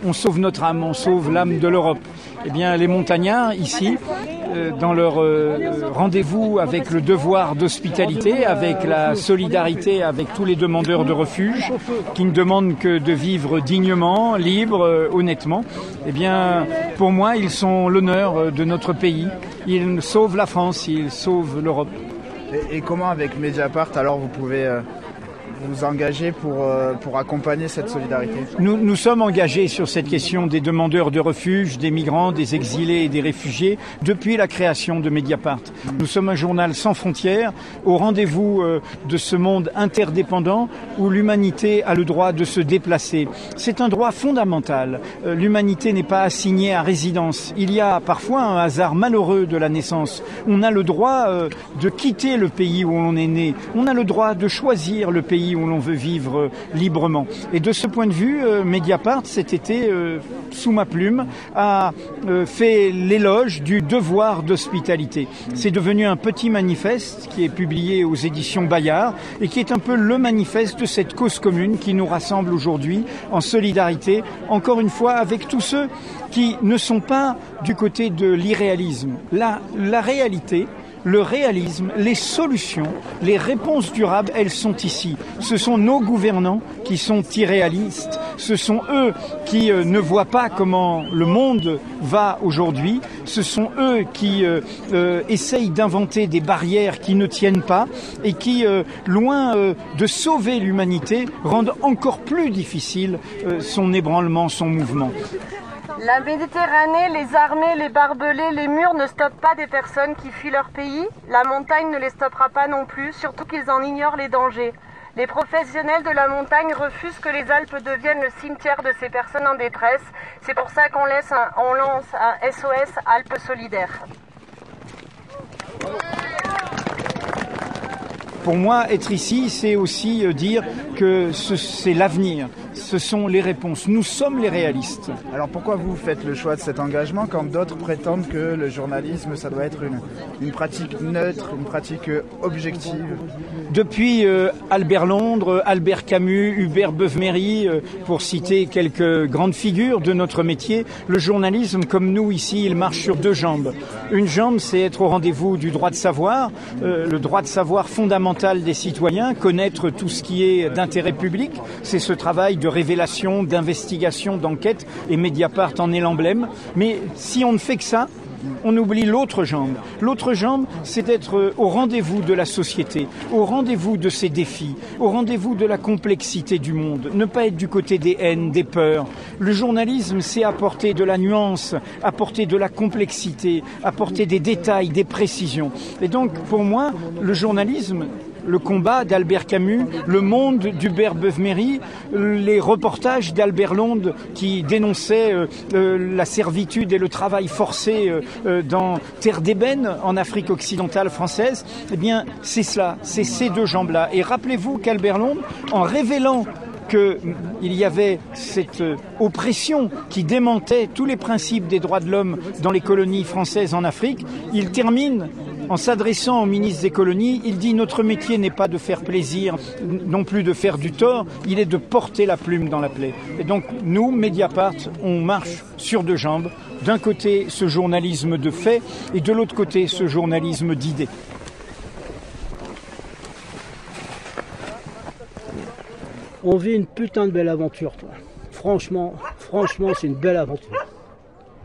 [SPEAKER 20] on sauve notre âme, on sauve l'âme de l'Europe. Eh bien, les montagnards, ici, dans leur euh, rendez-vous avec le devoir d'hospitalité, avec la solidarité avec tous les demandeurs de refuge, qui ne demandent que de vivre dignement, libre, euh, honnêtement, eh bien, pour moi, ils sont l'honneur euh, de notre pays. Ils sauvent la France, ils sauvent l'Europe.
[SPEAKER 5] et, comment avec Mediapart, alors vous pouvez euh, vous pour, euh, pour accompagner cette solidarité
[SPEAKER 20] Nous, nous sommes engagés sur cette question des demandeurs de refuge, des migrants, des exilés et des réfugiés depuis la création de Mediapart. Nous sommes un journal sans frontières, au rendez-vous euh, de ce monde interdépendant où l'humanité a le droit de se déplacer. C'est un droit fondamental. Euh, L'humanité n'est pas assignée à résidence. Il y a parfois un hasard malheureux de la naissance. On a le droit de quitter le pays où on est né. On a le droit de choisir le pays où l'on veut vivre librement. Et de ce point de vue, euh, Mediapart, cet été, euh, sous ma plume, a euh, fait l'éloge du devoir d'hospitalité. C'est devenu un petit manifeste qui est publié aux éditions Bayard et qui est un peu le manifeste de cette cause commune qui nous rassemble aujourd'hui en solidarité, encore une fois, avec tous ceux qui ne sont pas du côté de l'irréalisme. La, la réalité, le réalisme, les solutions, les réponses durables, elles sont ici. Ce sont nos gouvernants qui sont irréalistes. Ce sont eux qui euh, ne voient pas comment le monde va aujourd'hui. Ce sont eux qui euh, euh, essayent d'inventer des barrières qui ne tiennent pas et qui, euh, loin de sauver l'humanité, rendent encore plus difficile son ébranlement, son mouvement.
[SPEAKER 21] La Méditerranée, les armées, les barbelés, les murs ne stoppent pas des personnes qui fuient leur pays. La montagne ne les stoppera pas non plus, surtout qu'ils en ignorent les dangers. Les professionnels de la montagne refusent que les Alpes deviennent le cimetière de ces personnes en détresse. C'est pour ça qu'on lance un SOS Alpes solidaire.
[SPEAKER 20] Pour moi, être ici, c'est aussi euh, dire que ce- c'est l'avenir, ce sont les réponses. Nous sommes les réalistes.
[SPEAKER 5] Alors pourquoi vous faites le choix de cet engagement quand d'autres prétendent que le journalisme, ça doit être une, une pratique neutre, une pratique euh, objective?
[SPEAKER 20] Depuis euh, Albert Londres, Albert Camus, Hubert Beuve-Méry, euh, pour citer quelques grandes figures de notre métier, le journalisme, comme nous ici, il marche sur deux jambes. Une jambe, c'est être au rendez-vous du droit de savoir, euh, le droit de savoir fondamental des citoyens, connaître tout ce qui est d'intérêt public. C'est ce travail de révélation, d'investigation, d'enquête, et Mediapart en est l'emblème. Mais si on ne fait que ça, on oublie l'autre jambe. L'autre jambe, c'est d'être euh, au rendez-vous de la société, au rendez-vous de ses défis, au rendez-vous de la complexité du monde. Ne pas être du côté des haines, des peurs. Le journalisme, c'est apporter de la nuance, apporter de la complexité, apporter des détails, des précisions. Et donc, pour moi, le journalisme, le combat d'Albert Camus, le monde d'Hubert Beuve-Méry, les reportages d'Albert Londres qui dénonçaient euh, euh, la servitude et le travail forcé euh, dans Terre d'ébène en Afrique occidentale française, eh bien c'est cela, c'est ces deux jambes-là. Et rappelez-vous qu'Albert Londres, en révélant qu'il y avait cette oppression qui démentait tous les principes des droits de l'homme dans les colonies françaises en Afrique, il termine en s'adressant au ministre des colonies, il dit notre métier n'est pas de faire plaisir, non plus de faire du tort, il est de porter la plume dans la plaie. Et donc nous, Mediapart, on marche sur deux jambes. D'un côté, ce journalisme de fait, et de l'autre côté, ce journalisme d'idées.
[SPEAKER 19] On vit une putain de belle aventure, toi. Franchement, franchement, c'est une belle aventure.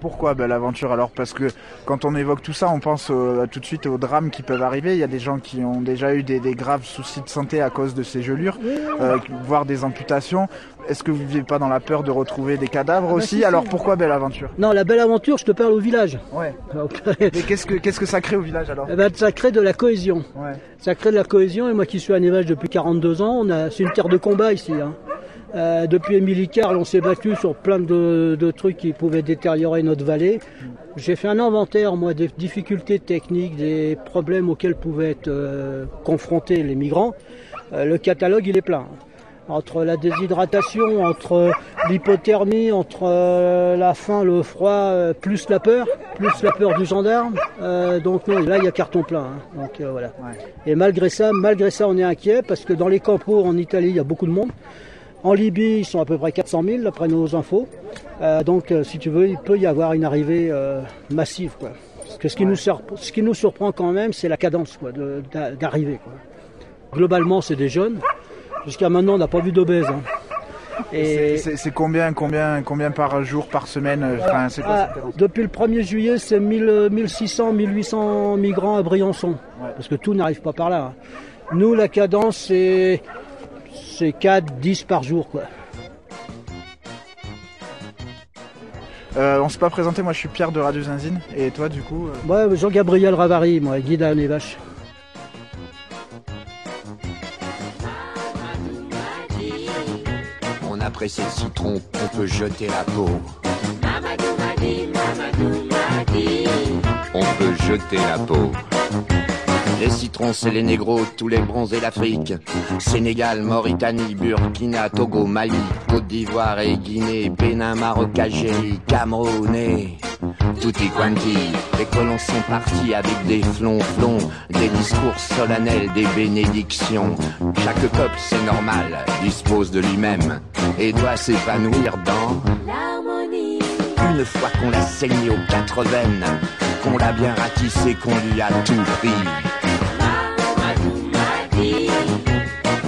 [SPEAKER 5] Pourquoi belle aventure alors? Parce que quand on évoque tout ça, on pense euh, tout de suite aux drames qui peuvent arriver. Il y a des gens qui ont déjà eu des, des graves soucis de santé à cause de ces gelures, euh, voire des amputations. Est-ce que vous ne vivez pas dans la peur de retrouver des cadavres
[SPEAKER 19] Ah bah
[SPEAKER 5] aussi?
[SPEAKER 19] si, si.
[SPEAKER 5] Alors pourquoi belle aventure?
[SPEAKER 19] Non, la belle aventure, je te parle au village.
[SPEAKER 5] Ouais. Mais qu'est-ce que qu'est-ce que ça crée au village alors?
[SPEAKER 19] Eh ben, ça crée de la cohésion.
[SPEAKER 5] Ouais.
[SPEAKER 19] Ça crée de la cohésion. Et moi qui suis à Névage depuis 42 ans, on a, c'est une terre de combat ici. hein. Euh, depuis Émilie Carle, on s'est battu sur plein de, de trucs qui pouvaient détériorer notre vallée. J'ai fait un inventaire, moi, des difficultés techniques, des problèmes auxquels pouvaient être euh, confrontés les migrants. Euh, le catalogue, il est plein. Entre la déshydratation, entre l'hypothermie, entre euh, la faim, le froid, euh, plus la peur, plus la peur du gendarme. Euh, donc non, là, il y a carton plein. hein. Donc euh, voilà. Et malgré ça, malgré ça, on est inquiet parce que dans les campos en Italie, il y a beaucoup de monde. En Libye, ils sont à peu près 400 000, d'après nos infos. Euh, donc, euh, si tu veux, il peut y avoir une arrivée euh, massive. Quoi. Parce que ce qui, nous sur- ce qui nous surprend quand même, c'est la cadence d'arrivée. Globalement, c'est des jeunes. Jusqu'à maintenant, on n'a pas vu d'obèses. hein.
[SPEAKER 5] C'est- C'est combien, combien, combien par jour, par semaine enfin, quoi
[SPEAKER 19] Ah, depuis le 1er juillet, c'est 1000, 1600, 1800 migrants à Briançon. Parce que tout n'arrive pas par là. hein. Nous, la cadence, c'est c'est 4, 10 par jour. Quoi.
[SPEAKER 5] Euh, on s'est pas présenté, moi je suis Pierre de Radio Zinzine. Et toi du coup euh,
[SPEAKER 19] Ouais, Jean-Gabriel Ravary, moi, guide à Nevache.
[SPEAKER 22] On a pressé le citron, on peut jeter la peau. On peut jeter la peau. Les citrons, c'est les négros, tous les bronzés l'Afrique. Sénégal, Mauritanie, Burkina, Togo, Mali, Côte d'Ivoire et Guinée, Bénin, Maroc, Algérie, Cameroun et tutti quanti. Les colons sont partis avec des flonflons, des discours solennels, des bénédictions. Chaque peuple, c'est normal, dispose de lui-même et doit s'épanouir dans
[SPEAKER 8] L'harmonie.
[SPEAKER 22] une fois qu'on l'a saigné aux quatre veines, qu'on l'a bien ratissé, qu'on lui a tout pris.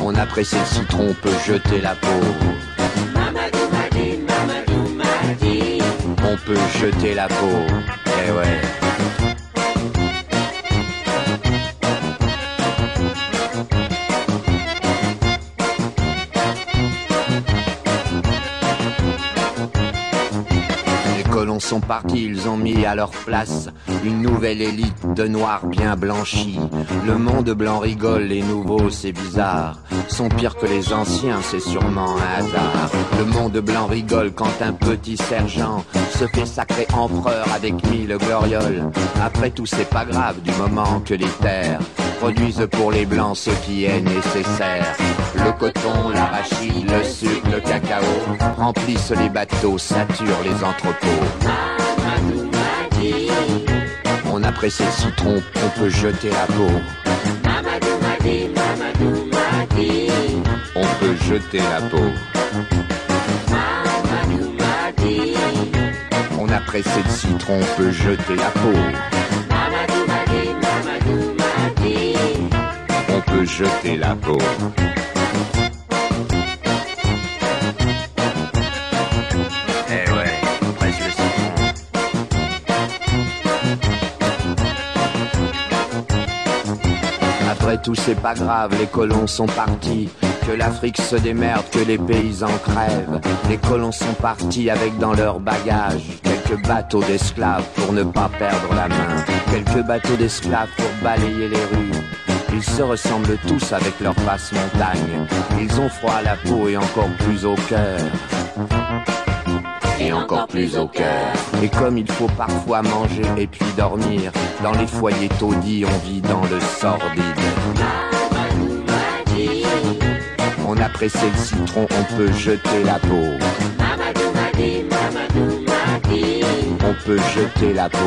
[SPEAKER 22] On a pressé le citron, on peut jeter la peau. On peut jeter la peau. Eh ouais. Sont partis, ils ont mis à leur place une nouvelle élite de noirs bien blanchis. Le monde blanc rigole, les nouveaux, c'est bizarre. Sont pires que les anciens, c'est sûrement un hasard. Le monde blanc rigole quand un petit sergent se fait sacré empereur avec mille glorioles. Après tout, c'est pas grave du moment que les terres produisent pour les blancs ce qui est nécessaire. Le coton, l'arachide, le sucre, le cacao remplissent les bateaux, saturent les entrepôts. On a pressé le citron, on peut jeter la peau. On peut jeter la peau. On a pressé le citron, on peut jeter la peau. On peut jeter la peau. Tout, c'est pas grave, les colons sont partis. Que l'Afrique se démerde, que les paysans crèvent. Les colons sont partis avec dans leur bagage quelques bateaux d'esclaves pour ne pas perdre la main. Quelques bateaux d'esclaves pour balayer les rues. Ils se ressemblent tous avec leur face montagne. Ils ont froid à la peau et encore plus au cœur. Et encore plus au cœur. Et comme il faut parfois manger et puis dormir, dans les foyers taudis, on vit dans le sordide. On a pressé le citron, on peut jeter la peau. On peut jeter la peau.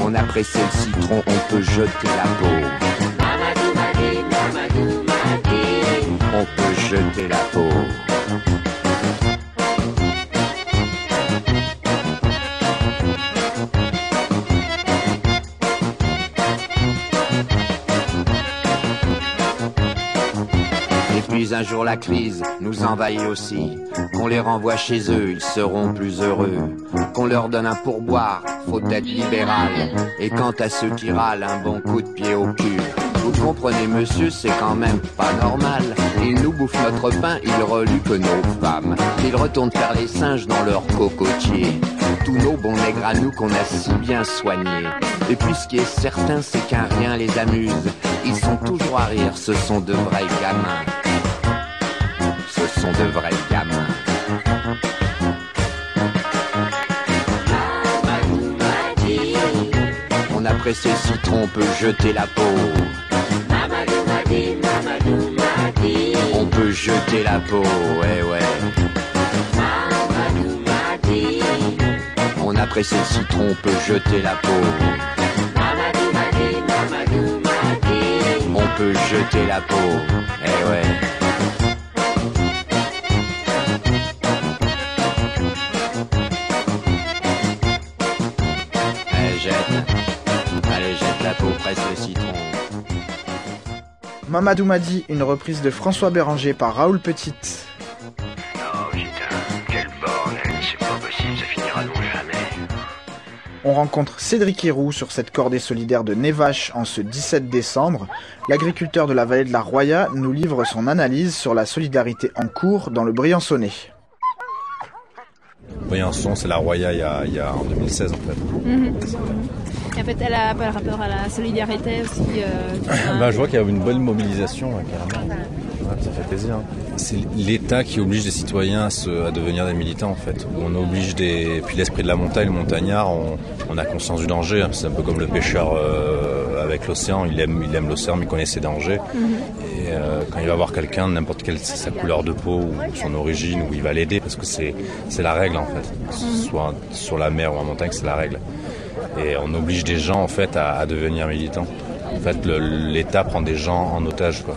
[SPEAKER 22] On a pressé le citron, on peut jeter la peau. On peut jeter la peau. Et puis un jour la crise nous envahit aussi. Qu'on les renvoie chez eux, ils seront plus heureux. Qu'on leur donne un pourboire, faut être libéral. Et quant à ceux qui râlent, un bon coup de pied au cul. Vous comprenez monsieur, c'est quand même pas normal. Notre pain, ils reluent que nos femmes. Ils retournent faire les singes dans leur cocotier. Tous nos bons nègres à nous qu'on a si bien soignés. Et puis ce qui est certain, c'est qu'un rien les amuse. Ils sont toujours à rire, ce sont de vrais gamins. Ce sont de vrais gamins. On a pressé le citron, on peut jeter la peau. On peut jeter la peau, ouais ouais. On a pressé le citron, on peut jeter la peau. On peut jeter la peau, eh ouais. Allez, jette. Allez, jette la peau, presse le citron.
[SPEAKER 5] Mamadou Madi, une reprise de François Béranger par Raoul Petit.
[SPEAKER 22] Oh putain, quel bordel, c'est pas possible, ça finira donc jamais.
[SPEAKER 5] On rencontre Cédric Héroux sur cette cordée solidaire de Nevache en ce 17 décembre. L'agriculteur de la vallée de la Roya nous livre son analyse sur la solidarité en cours dans le Briançonnais.
[SPEAKER 1] Briançon, c'est la Roya il y, a, il y a en 2016 en fait.
[SPEAKER 23] Mhm. Et en fait, elle a par rapport à la solidarité aussi. euh.
[SPEAKER 1] Bah, je vois qu'il y a une bonne mobilisation là, carrément. Ça fait plaisir. C'est l'État qui oblige les citoyens à, se- à devenir des militants en fait. On oblige des. Puis l'esprit de la montagne, le montagnard, on, on a conscience du danger. hein. C'est un peu comme le pêcheur euh, avec l'océan. Il aime, il aime l'océan, mais il connaît ses dangers. Et euh, quand il va voir quelqu'un, n'importe quelle sa couleur de peau ou son origine, où il va l'aider parce que c'est c'est la règle en fait. Que ce soit sur la mer ou en montagne, c'est la règle. Et on oblige des gens en fait à, à devenir militants. En fait, l'État prend des gens en otage quoi.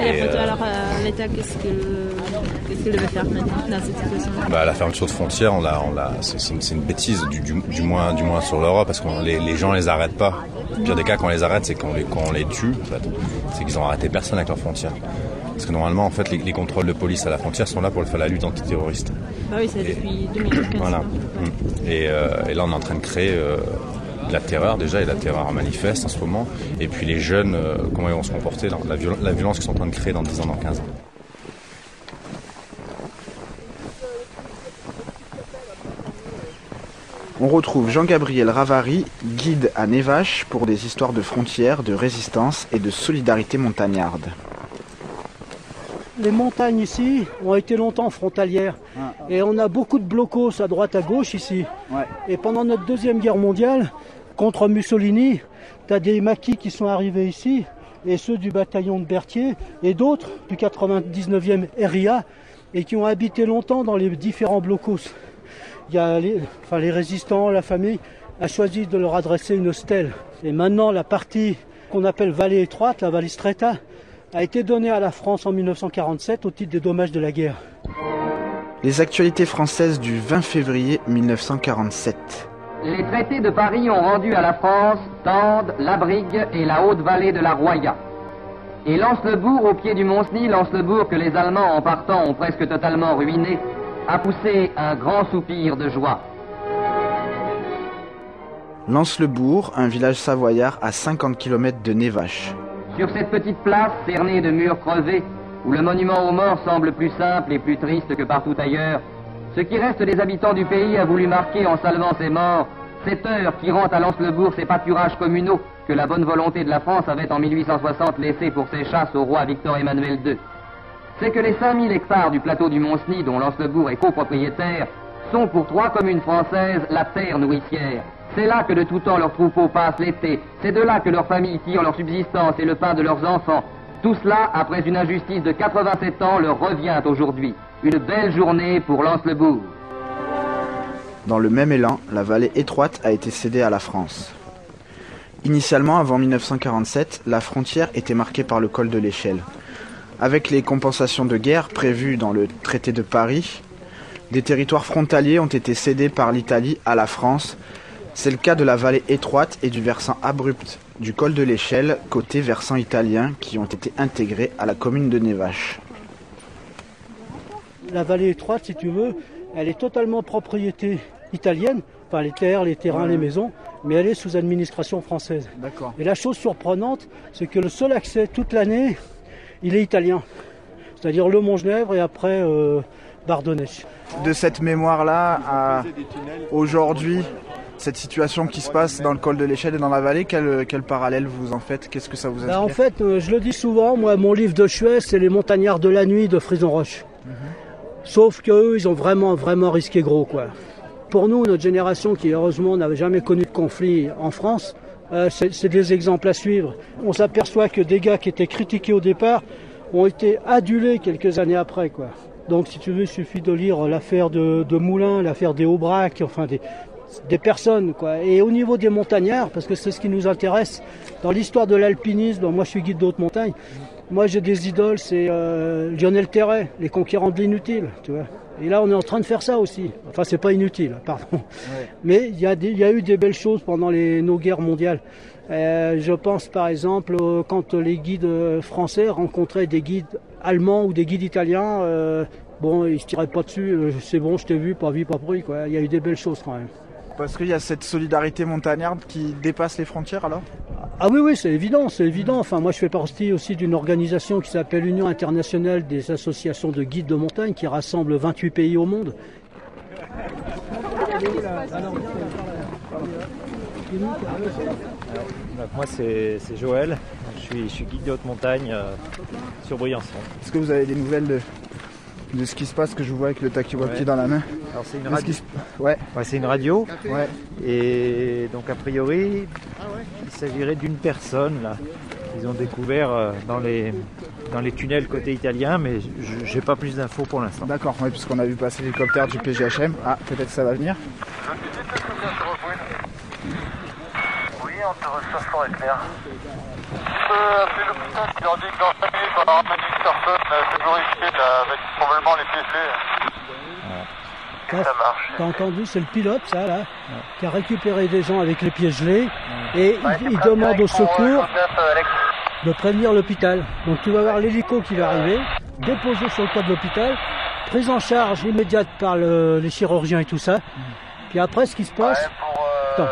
[SPEAKER 23] Et la photo,
[SPEAKER 1] euh,
[SPEAKER 23] alors euh, l'État, qu'est-ce que qu'est-ce qu'il devait faire maintenant dans cette situation
[SPEAKER 1] Bah, la fermeture de frontières, on l'a, on l'a, c'est, une, bêtise, du, du, du moins, du moins sur l'Europe, parce que les, les gens les arrêtent pas. Le pire des cas, quand on les arrête, c'est qu'on les, quand on les tue, en fait. C'est qu'ils ont arrêté personne avec leurs frontières. Parce que normalement, en fait, les, les contrôles de police à la frontière sont là pour faire la lutte antiterroriste.
[SPEAKER 23] Bah oui, c'est depuis 2015.
[SPEAKER 1] Voilà. Mm. Et, euh, et là, on est en train de créer euh, de la terreur déjà, et la terreur manifeste en ce moment. Et puis les jeunes, euh, comment ils vont se comporter, la, viol- la violence qu'ils sont en train de créer dans 10 ans, dans 15 ans.
[SPEAKER 5] On retrouve Jean-Gabriel Ravary, guide à Nevache pour des histoires de frontières, de résistance et de solidarité montagnarde.
[SPEAKER 19] Les montagnes ici ont été longtemps frontalières. Et on a beaucoup de blocos à droite, à gauche ici. Et pendant notre Deuxième Guerre mondiale, contre Mussolini, tu as des maquis qui sont arrivés ici, et ceux du bataillon de Berthier, et d'autres du 99e RIA, et qui ont habité longtemps dans les différents blocos. Il y a les, enfin, les résistants, la famille a choisi de leur adresser une stèle. Et maintenant, la partie qu'on appelle vallée étroite, la vallée Stretta, a été donnée à la France en 1947 au titre des dommages de la guerre.
[SPEAKER 5] Les actualités françaises du 20 février 1947.
[SPEAKER 24] Les traités de Paris ont rendu à la France Tende, la Brigue et la haute vallée de la Roya. Et Lance-le-Bourg, au pied du Mont-Cenis, Lance-le-Bourg que les Allemands en partant ont presque totalement ruiné, a poussé un grand soupir de joie.
[SPEAKER 5] Lance-le-Bourg, un village savoyard à 50 km de Nevache.
[SPEAKER 24] Sur cette petite place cernée de murs crevés, où le monument aux morts semble plus simple et plus triste que partout ailleurs, ce qui reste des habitants du pays a voulu marquer en salvant ses morts cette heure qui rend à Lance-le-Bourg ces pâturages communaux que la bonne volonté de la France avait en 1860 laissés pour ses chasses au roi Victor Emmanuel II. C'est que les 5000 hectares du plateau du Mont-Cenis dont Lance-le-Bourg est copropriétaire sont pour trois communes françaises la terre nourricière. C'est là que de tout temps leurs troupeaux passent l'été. C'est de là que leurs familles tirent leur subsistance et le pain de leurs enfants. Tout cela, après une injustice de 87 ans, leur revient aujourd'hui. Une belle journée pour Lance-le-Bourg.
[SPEAKER 5] Dans le même élan, la vallée étroite a été cédée à la France. Initialement, avant 1947, la frontière était marquée par le col de l'échelle. Avec les compensations de guerre prévues dans le traité de Paris, des territoires frontaliers ont été cédés par l'Italie à la France. C'est le cas de la vallée étroite et du versant abrupt du col de l'échelle, côté versant italien, qui ont été intégrés à la commune de Nevache.
[SPEAKER 19] La vallée étroite, si tu veux, elle est totalement propriété italienne, enfin les terres, les terrains, les maisons, mais elle est sous administration française.
[SPEAKER 5] D'accord.
[SPEAKER 19] Et la chose surprenante, c'est que le seul accès toute l'année, il est italien. C'est-à-dire le Mont-Genèvre et après euh, Bardonnay.
[SPEAKER 5] De cette mémoire-là à aujourd'hui, cette situation qui se passe dans le col de l'échelle et dans la vallée, quel, quel parallèle vous en faites? Qu'est-ce que ça vous
[SPEAKER 19] Bah,
[SPEAKER 5] inspire?
[SPEAKER 19] en fait, euh, je le dis souvent, moi, mon livre de chevet, c'est Les montagnards de la nuit de Frison Roche. Sauf qu'eux, ils ont vraiment, vraiment risqué gros, quoi. Pour nous, notre génération qui, heureusement, n'avait jamais connu de conflit en France, euh, c'est des exemples à suivre. On s'aperçoit que des gars qui étaient critiqués au départ ont été adulés quelques années après, quoi. Donc, si tu veux, il suffit de lire l'affaire de, de Moulin, l'affaire des Aubrac, enfin des, personnes. Et au niveau des montagnards, parce que c'est ce qui nous intéresse, dans l'histoire de l'alpinisme, moi je suis guide d'autres montagnes, moi j'ai des idoles, c'est euh, Lionel Terray, les conquérants de l'inutile, tu vois. Et là on est en train de faire ça aussi. Enfin c'est pas inutile, pardon. Mais il y, a y eu des belles choses pendant les, nos guerres mondiales. Euh, je pense par exemple euh, quand les guides euh, français rencontraient des guides allemands ou des guides italiens, bon ils se tiraient pas dessus, c'est bon je t'ai vu, pas vu, pas pris, quoi. Il y a eu des belles choses quand même.
[SPEAKER 5] Parce qu'il y a cette solidarité montagnarde qui dépasse les frontières alors
[SPEAKER 19] Ah oui, oui, c'est évident, c'est évident. Enfin, moi, je fais partie aussi d'une organisation qui s'appelle Union internationale des associations de guides de montagne, qui rassemble 28 pays au monde.
[SPEAKER 25] Donc moi c'est c'est Joël, je suis, je suis guide de haute montagne euh, sur Briançon.
[SPEAKER 5] Est-ce que vous avez des nouvelles de, de ce qui se passe que je vois avec le takiwaki
[SPEAKER 25] Ouais.
[SPEAKER 5] dans la main
[SPEAKER 25] Alors c'est une radio.
[SPEAKER 5] se- Ouais.
[SPEAKER 25] Ouais, c'est une radio.
[SPEAKER 5] Ouais.
[SPEAKER 25] Et donc a priori, il s'agirait d'une personne là. Ils ont découvert euh, dans les dans les tunnels côté italien, mais je- j'ai pas plus d'infos pour l'instant.
[SPEAKER 5] D'accord, oui, puisqu'on a vu passer l'hélicoptère du PGHM. Ah, peut-être que ça va venir.
[SPEAKER 26] Oui, on te reçoit fort et clair. Tu peux appeler l'hôpital qui leur dit que dans 5 minutes on a ramené une personne euh, sécurisée là, avec probablement les pieds gelés.
[SPEAKER 19] Ça,
[SPEAKER 26] ça marche.
[SPEAKER 19] T'as entendu, c'est le pilote, ça, là, qui a récupéré des gens avec les pieds gelés et il, il demande au secours de prévenir l'hôpital. Donc tu vas voir l'hélico qui va arriver, déposé sur le toit de l'hôpital, prise en charge immédiate par le- les chirurgiens et tout ça. Puis après, ce qui se passe... Attends.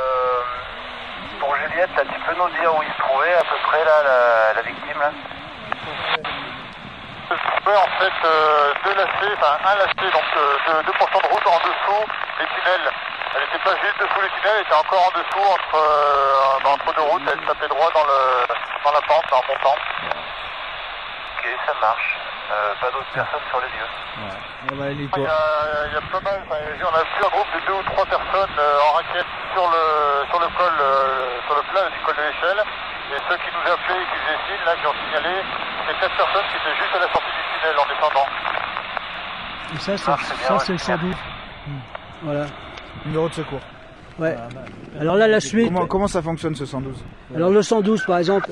[SPEAKER 26] Pour Juliette, là, tu peux nous dire où il se trouvait à peu près là, la, la victime là
[SPEAKER 25] se trouvait en fait euh, deux lacets, enfin un lacet, donc euh, deux, deux portions de route en dessous des tunnels. Elle n'était pas juste dessous les tunnels, elle était encore en dessous entre, euh, entre deux routes, elle tapait droit dans, le, dans la pente en montant.
[SPEAKER 26] Ok, ça marche. Euh, pas d'autres personnes sur les lieux.
[SPEAKER 25] Il y, a, il y a pas mal, enfin, on a vu un groupe de deux ou trois personnes euh, en raquette sur le, sur le col, euh, sur le plat du col de l'échelle. Et ceux qui nous appelaient, qui faisaient signe, là, qui ont signalé, c'est quatre personnes qui étaient juste à la sortie du tunnel en descendant.
[SPEAKER 19] Et ça, c'est, ça, c'est le 112. Voilà.
[SPEAKER 5] Numéro de secours.
[SPEAKER 19] Ouais. Alors là, la suite...
[SPEAKER 5] Comment, comment ça fonctionne ce 112
[SPEAKER 19] Alors le 112 par exemple,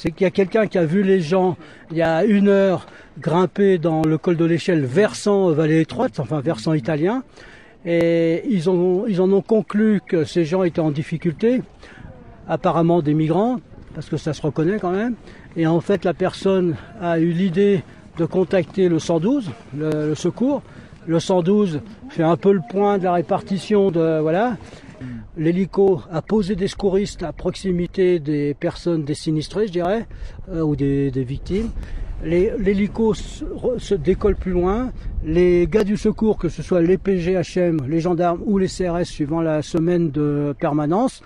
[SPEAKER 19] c'est qu'il y a quelqu'un qui a vu les gens il y a une heure grimper dans le col de l'échelle versant vallée étroite, enfin versant italien, et ils, ont, en ont conclu que ces gens étaient en difficulté, apparemment des migrants, parce que ça se reconnaît quand même, et en fait la personne a eu l'idée de contacter le 112, le, le secours. Le 112 fait un peu le point de la répartition de voilà. L'hélico a posé des secouristes à proximité des personnes des sinistrés, je dirais, euh, ou des, des victimes. L'hélico se, décolle plus loin. Les gars du secours, que ce soit les PGHM, les gendarmes ou les CRS, suivant la semaine de permanence,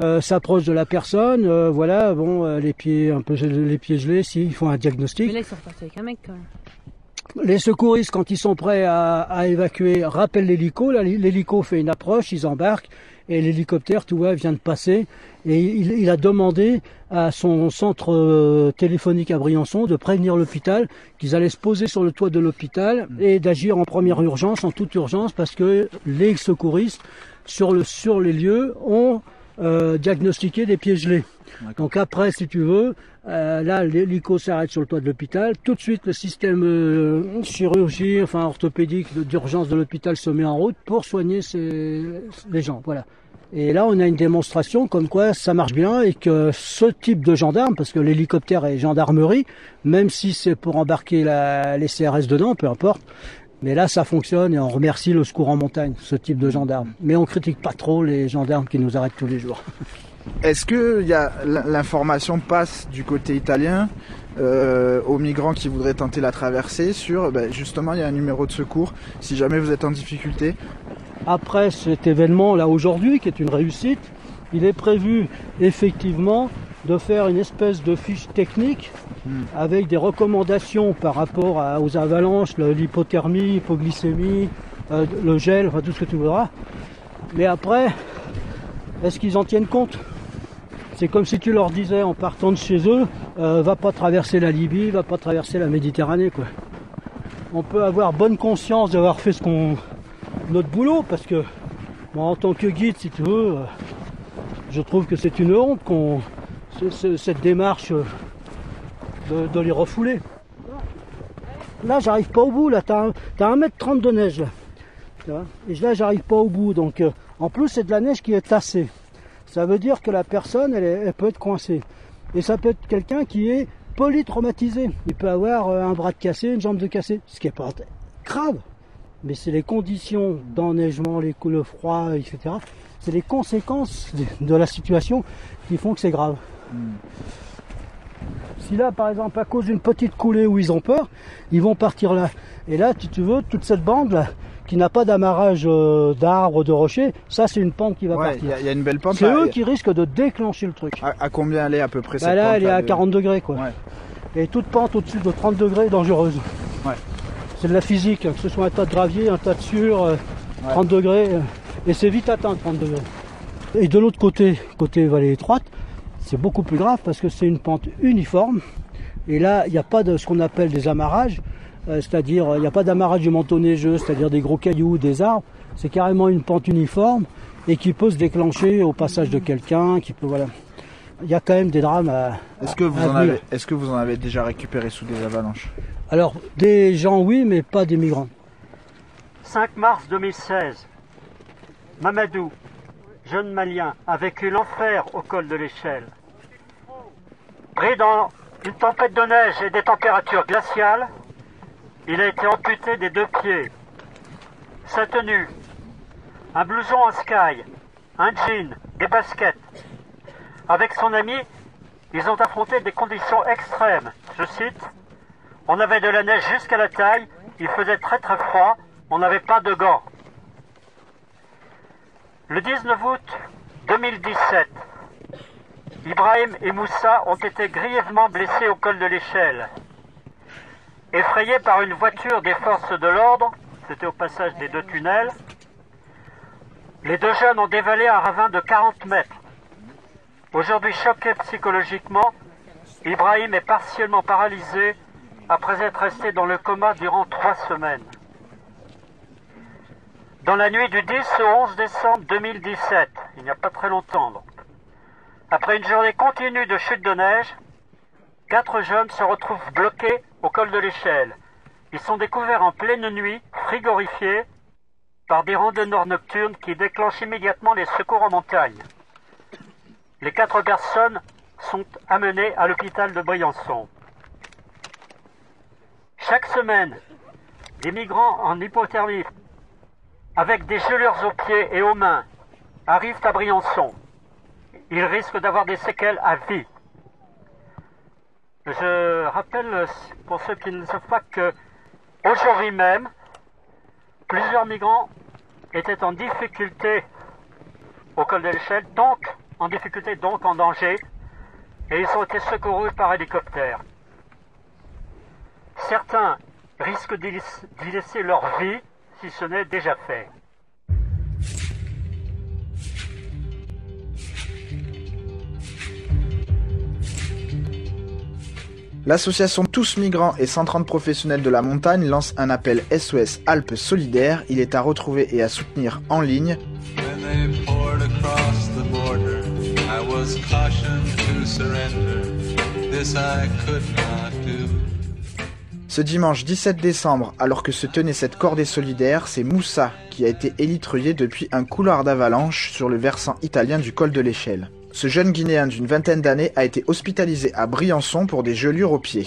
[SPEAKER 19] euh, s'approchent de la personne. euh, voilà, bon, les pieds un peu les pieds gelés, s'ils font un diagnostic.
[SPEAKER 23] Mais là, ils sont repartis avec un mec quand même.
[SPEAKER 19] Les secouristes, quand ils sont prêts à, à évacuer, rappellent l'hélico. L'hélico fait une approche, ils embarquent et l'hélicoptère, tu vois, vient de passer. Et il, il a demandé à son centre euh, téléphonique à Briançon de prévenir l'hôpital qu'ils allaient se poser sur le toit de l'hôpital et d'agir en première urgence, en toute urgence, parce que les secouristes sur, le, sur les lieux ont euh, diagnostiqué des pieds gelés. Donc après, si tu veux, euh, là, l'hélico s'arrête sur le toit de l'hôpital. Tout de suite, le système euh, chirurgie, enfin orthopédique d'urgence de l'hôpital se met en route pour soigner ces, les gens. Voilà. Et là, on a une démonstration comme quoi ça marche bien et que ce type de gendarme, parce que l'hélicoptère est gendarmerie, même si c'est pour embarquer la- les CRS dedans, peu importe. Mais là, ça fonctionne et on remercie le secours en montagne, ce type de gendarme. Mais on critique pas trop les gendarmes qui nous arrêtent tous les jours.
[SPEAKER 5] Est-ce que il y a, l'information passe du côté italien euh, aux migrants qui voudraient tenter la traversée sur, ben, justement, il y a un numéro de secours si jamais vous êtes en difficulté?
[SPEAKER 19] Après cet événement là aujourd'hui, qui est une réussite, il est prévu effectivement de faire une espèce de fiche technique avec des recommandations par rapport à- aux avalanches, l'hypothermie, l'hypoglycémie, euh, le gel, enfin tout ce que tu voudras. Mais après, est-ce qu'ils en tiennent compte? C'est comme si tu leur disais en partant de chez eux, euh, va pas traverser la Libye, va pas traverser la Méditerranée, quoi. On peut avoir bonne conscience d'avoir fait ce qu'on notre boulot parce que moi en tant que guide si tu veux euh, je trouve que c'est une honte qu'on ce- ce- cette démarche euh, de, les refouler. Là j'arrive pas au bout là. T'as un, t'as un mètre 30 de neige là. Et là j'arrive pas au bout. Donc euh, en plus c'est de la neige qui est tassée. Ça veut dire que la personne elle, peut être coincée. Et ça peut être quelqu'un qui est polytraumatisé. Il peut avoir euh, un bras de cassé une jambe de cassé ce qui est pas grave. Mais c'est les conditions d'enneigement, les, le froid, etc. C'est les conséquences de la situation qui font que c'est grave. Si là, par exemple, à cause d'une petite coulée où ils ont peur, ils vont partir là. Et là, si tu veux, toute cette bande là, qui n'a pas d'amarrage euh, d'arbres, de rochers, ça c'est une pente qui va
[SPEAKER 5] Ouais,
[SPEAKER 19] partir.
[SPEAKER 5] il y, a- il y a une belle pente.
[SPEAKER 19] C'est eux qui risquent de déclencher le truc.
[SPEAKER 5] À, à combien elle est à peu près
[SPEAKER 19] Bah
[SPEAKER 5] cette
[SPEAKER 19] là,
[SPEAKER 5] pente,
[SPEAKER 19] elle est à
[SPEAKER 5] de-
[SPEAKER 19] 40 degrés quoi. Et toute pente au-dessus de 30 degrés est dangereuse. C'est de la physique, hein, que ce soit un tas de gravier, un tas de euh, 30 degrés, euh, et c'est vite atteint 30 degrés. Et de l'autre côté, côté vallée étroite, c'est beaucoup plus grave parce que c'est une pente uniforme. Et là, il n'y a pas de ce qu'on appelle des amarrages, euh, c'est-à-dire il n'y a pas d'amarrage du manteau neigeux, c'est-à-dire des gros cailloux, des arbres. C'est carrément une pente uniforme et qui peut se déclencher au passage de quelqu'un, qui peut voilà. Il y a quand même des drames à.
[SPEAKER 5] Est-ce que vous
[SPEAKER 19] à
[SPEAKER 5] en
[SPEAKER 19] venir.
[SPEAKER 5] avez, est-ce que vous en avez déjà récupéré sous des avalanches?
[SPEAKER 19] Alors, des gens oui, mais pas des migrants.
[SPEAKER 27] 5 mars 2016. Mamadou, jeune malien, a vécu l'enfer au col de l'échelle. Pris dans une tempête de neige et des températures glaciales, il a été amputé des deux pieds. Sa tenue, un blouson en sky, un jean, des baskets. Avec son ami, ils ont affronté des conditions extrêmes. Je cite, on avait de la neige jusqu'à la taille, il faisait très très froid, on n'avait pas de gants. Le 19 août 2017, Ibrahim et Moussa ont été grièvement blessés au col de l'échelle. Effrayés par une voiture des forces de l'ordre, c'était au passage des deux tunnels, les deux jeunes ont dévalé un ravin de 40 mètres. Aujourd'hui choqué psychologiquement, Ibrahim est partiellement paralysé après être resté dans le coma durant trois semaines. Dans la nuit du 10 au 11 décembre 2017, il n'y a pas très longtemps après une journée continue de chute de neige, quatre jeunes se retrouvent bloqués au col de l'échelle. Ils sont découverts en pleine nuit, frigorifiés, par des randonneurs nocturnes qui déclenchent immédiatement les secours en montagne. Les quatre personnes sont amenées à l'hôpital de Briançon. Chaque semaine, des migrants en hypothermie, avec des gelures aux pieds et aux mains, arrivent à Briançon. Ils risquent d'avoir des séquelles à vie. Je rappelle, pour ceux qui ne savent pas, que aujourd'hui même, plusieurs migrants étaient en difficulté au col de l'échelle, donc en difficulté, donc en danger, et ils ont été secourus par hélicoptère. Certains risquent d'y laisser leur vie si ce n'est déjà fait.
[SPEAKER 5] L'association Tous Migrants et 130 professionnels de la montagne lance un appel SOS Alpes solidaire. Il est à retrouver et à soutenir en ligne.
[SPEAKER 28] When they poured across the border, I was cautioned to surrender. This I could not do.
[SPEAKER 5] Ce dimanche 17 décembre, alors que se tenait cette cordée solidaire, c'est Moussa qui a été élitreillé depuis un couloir d'avalanche sur le versant italien du col de l'échelle. Ce jeune Guinéen d'une vingtaine d'années a été hospitalisé à Briançon pour des gelures aux pieds.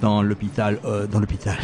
[SPEAKER 2] dans l'hôpital, euh, dans l'hôpital.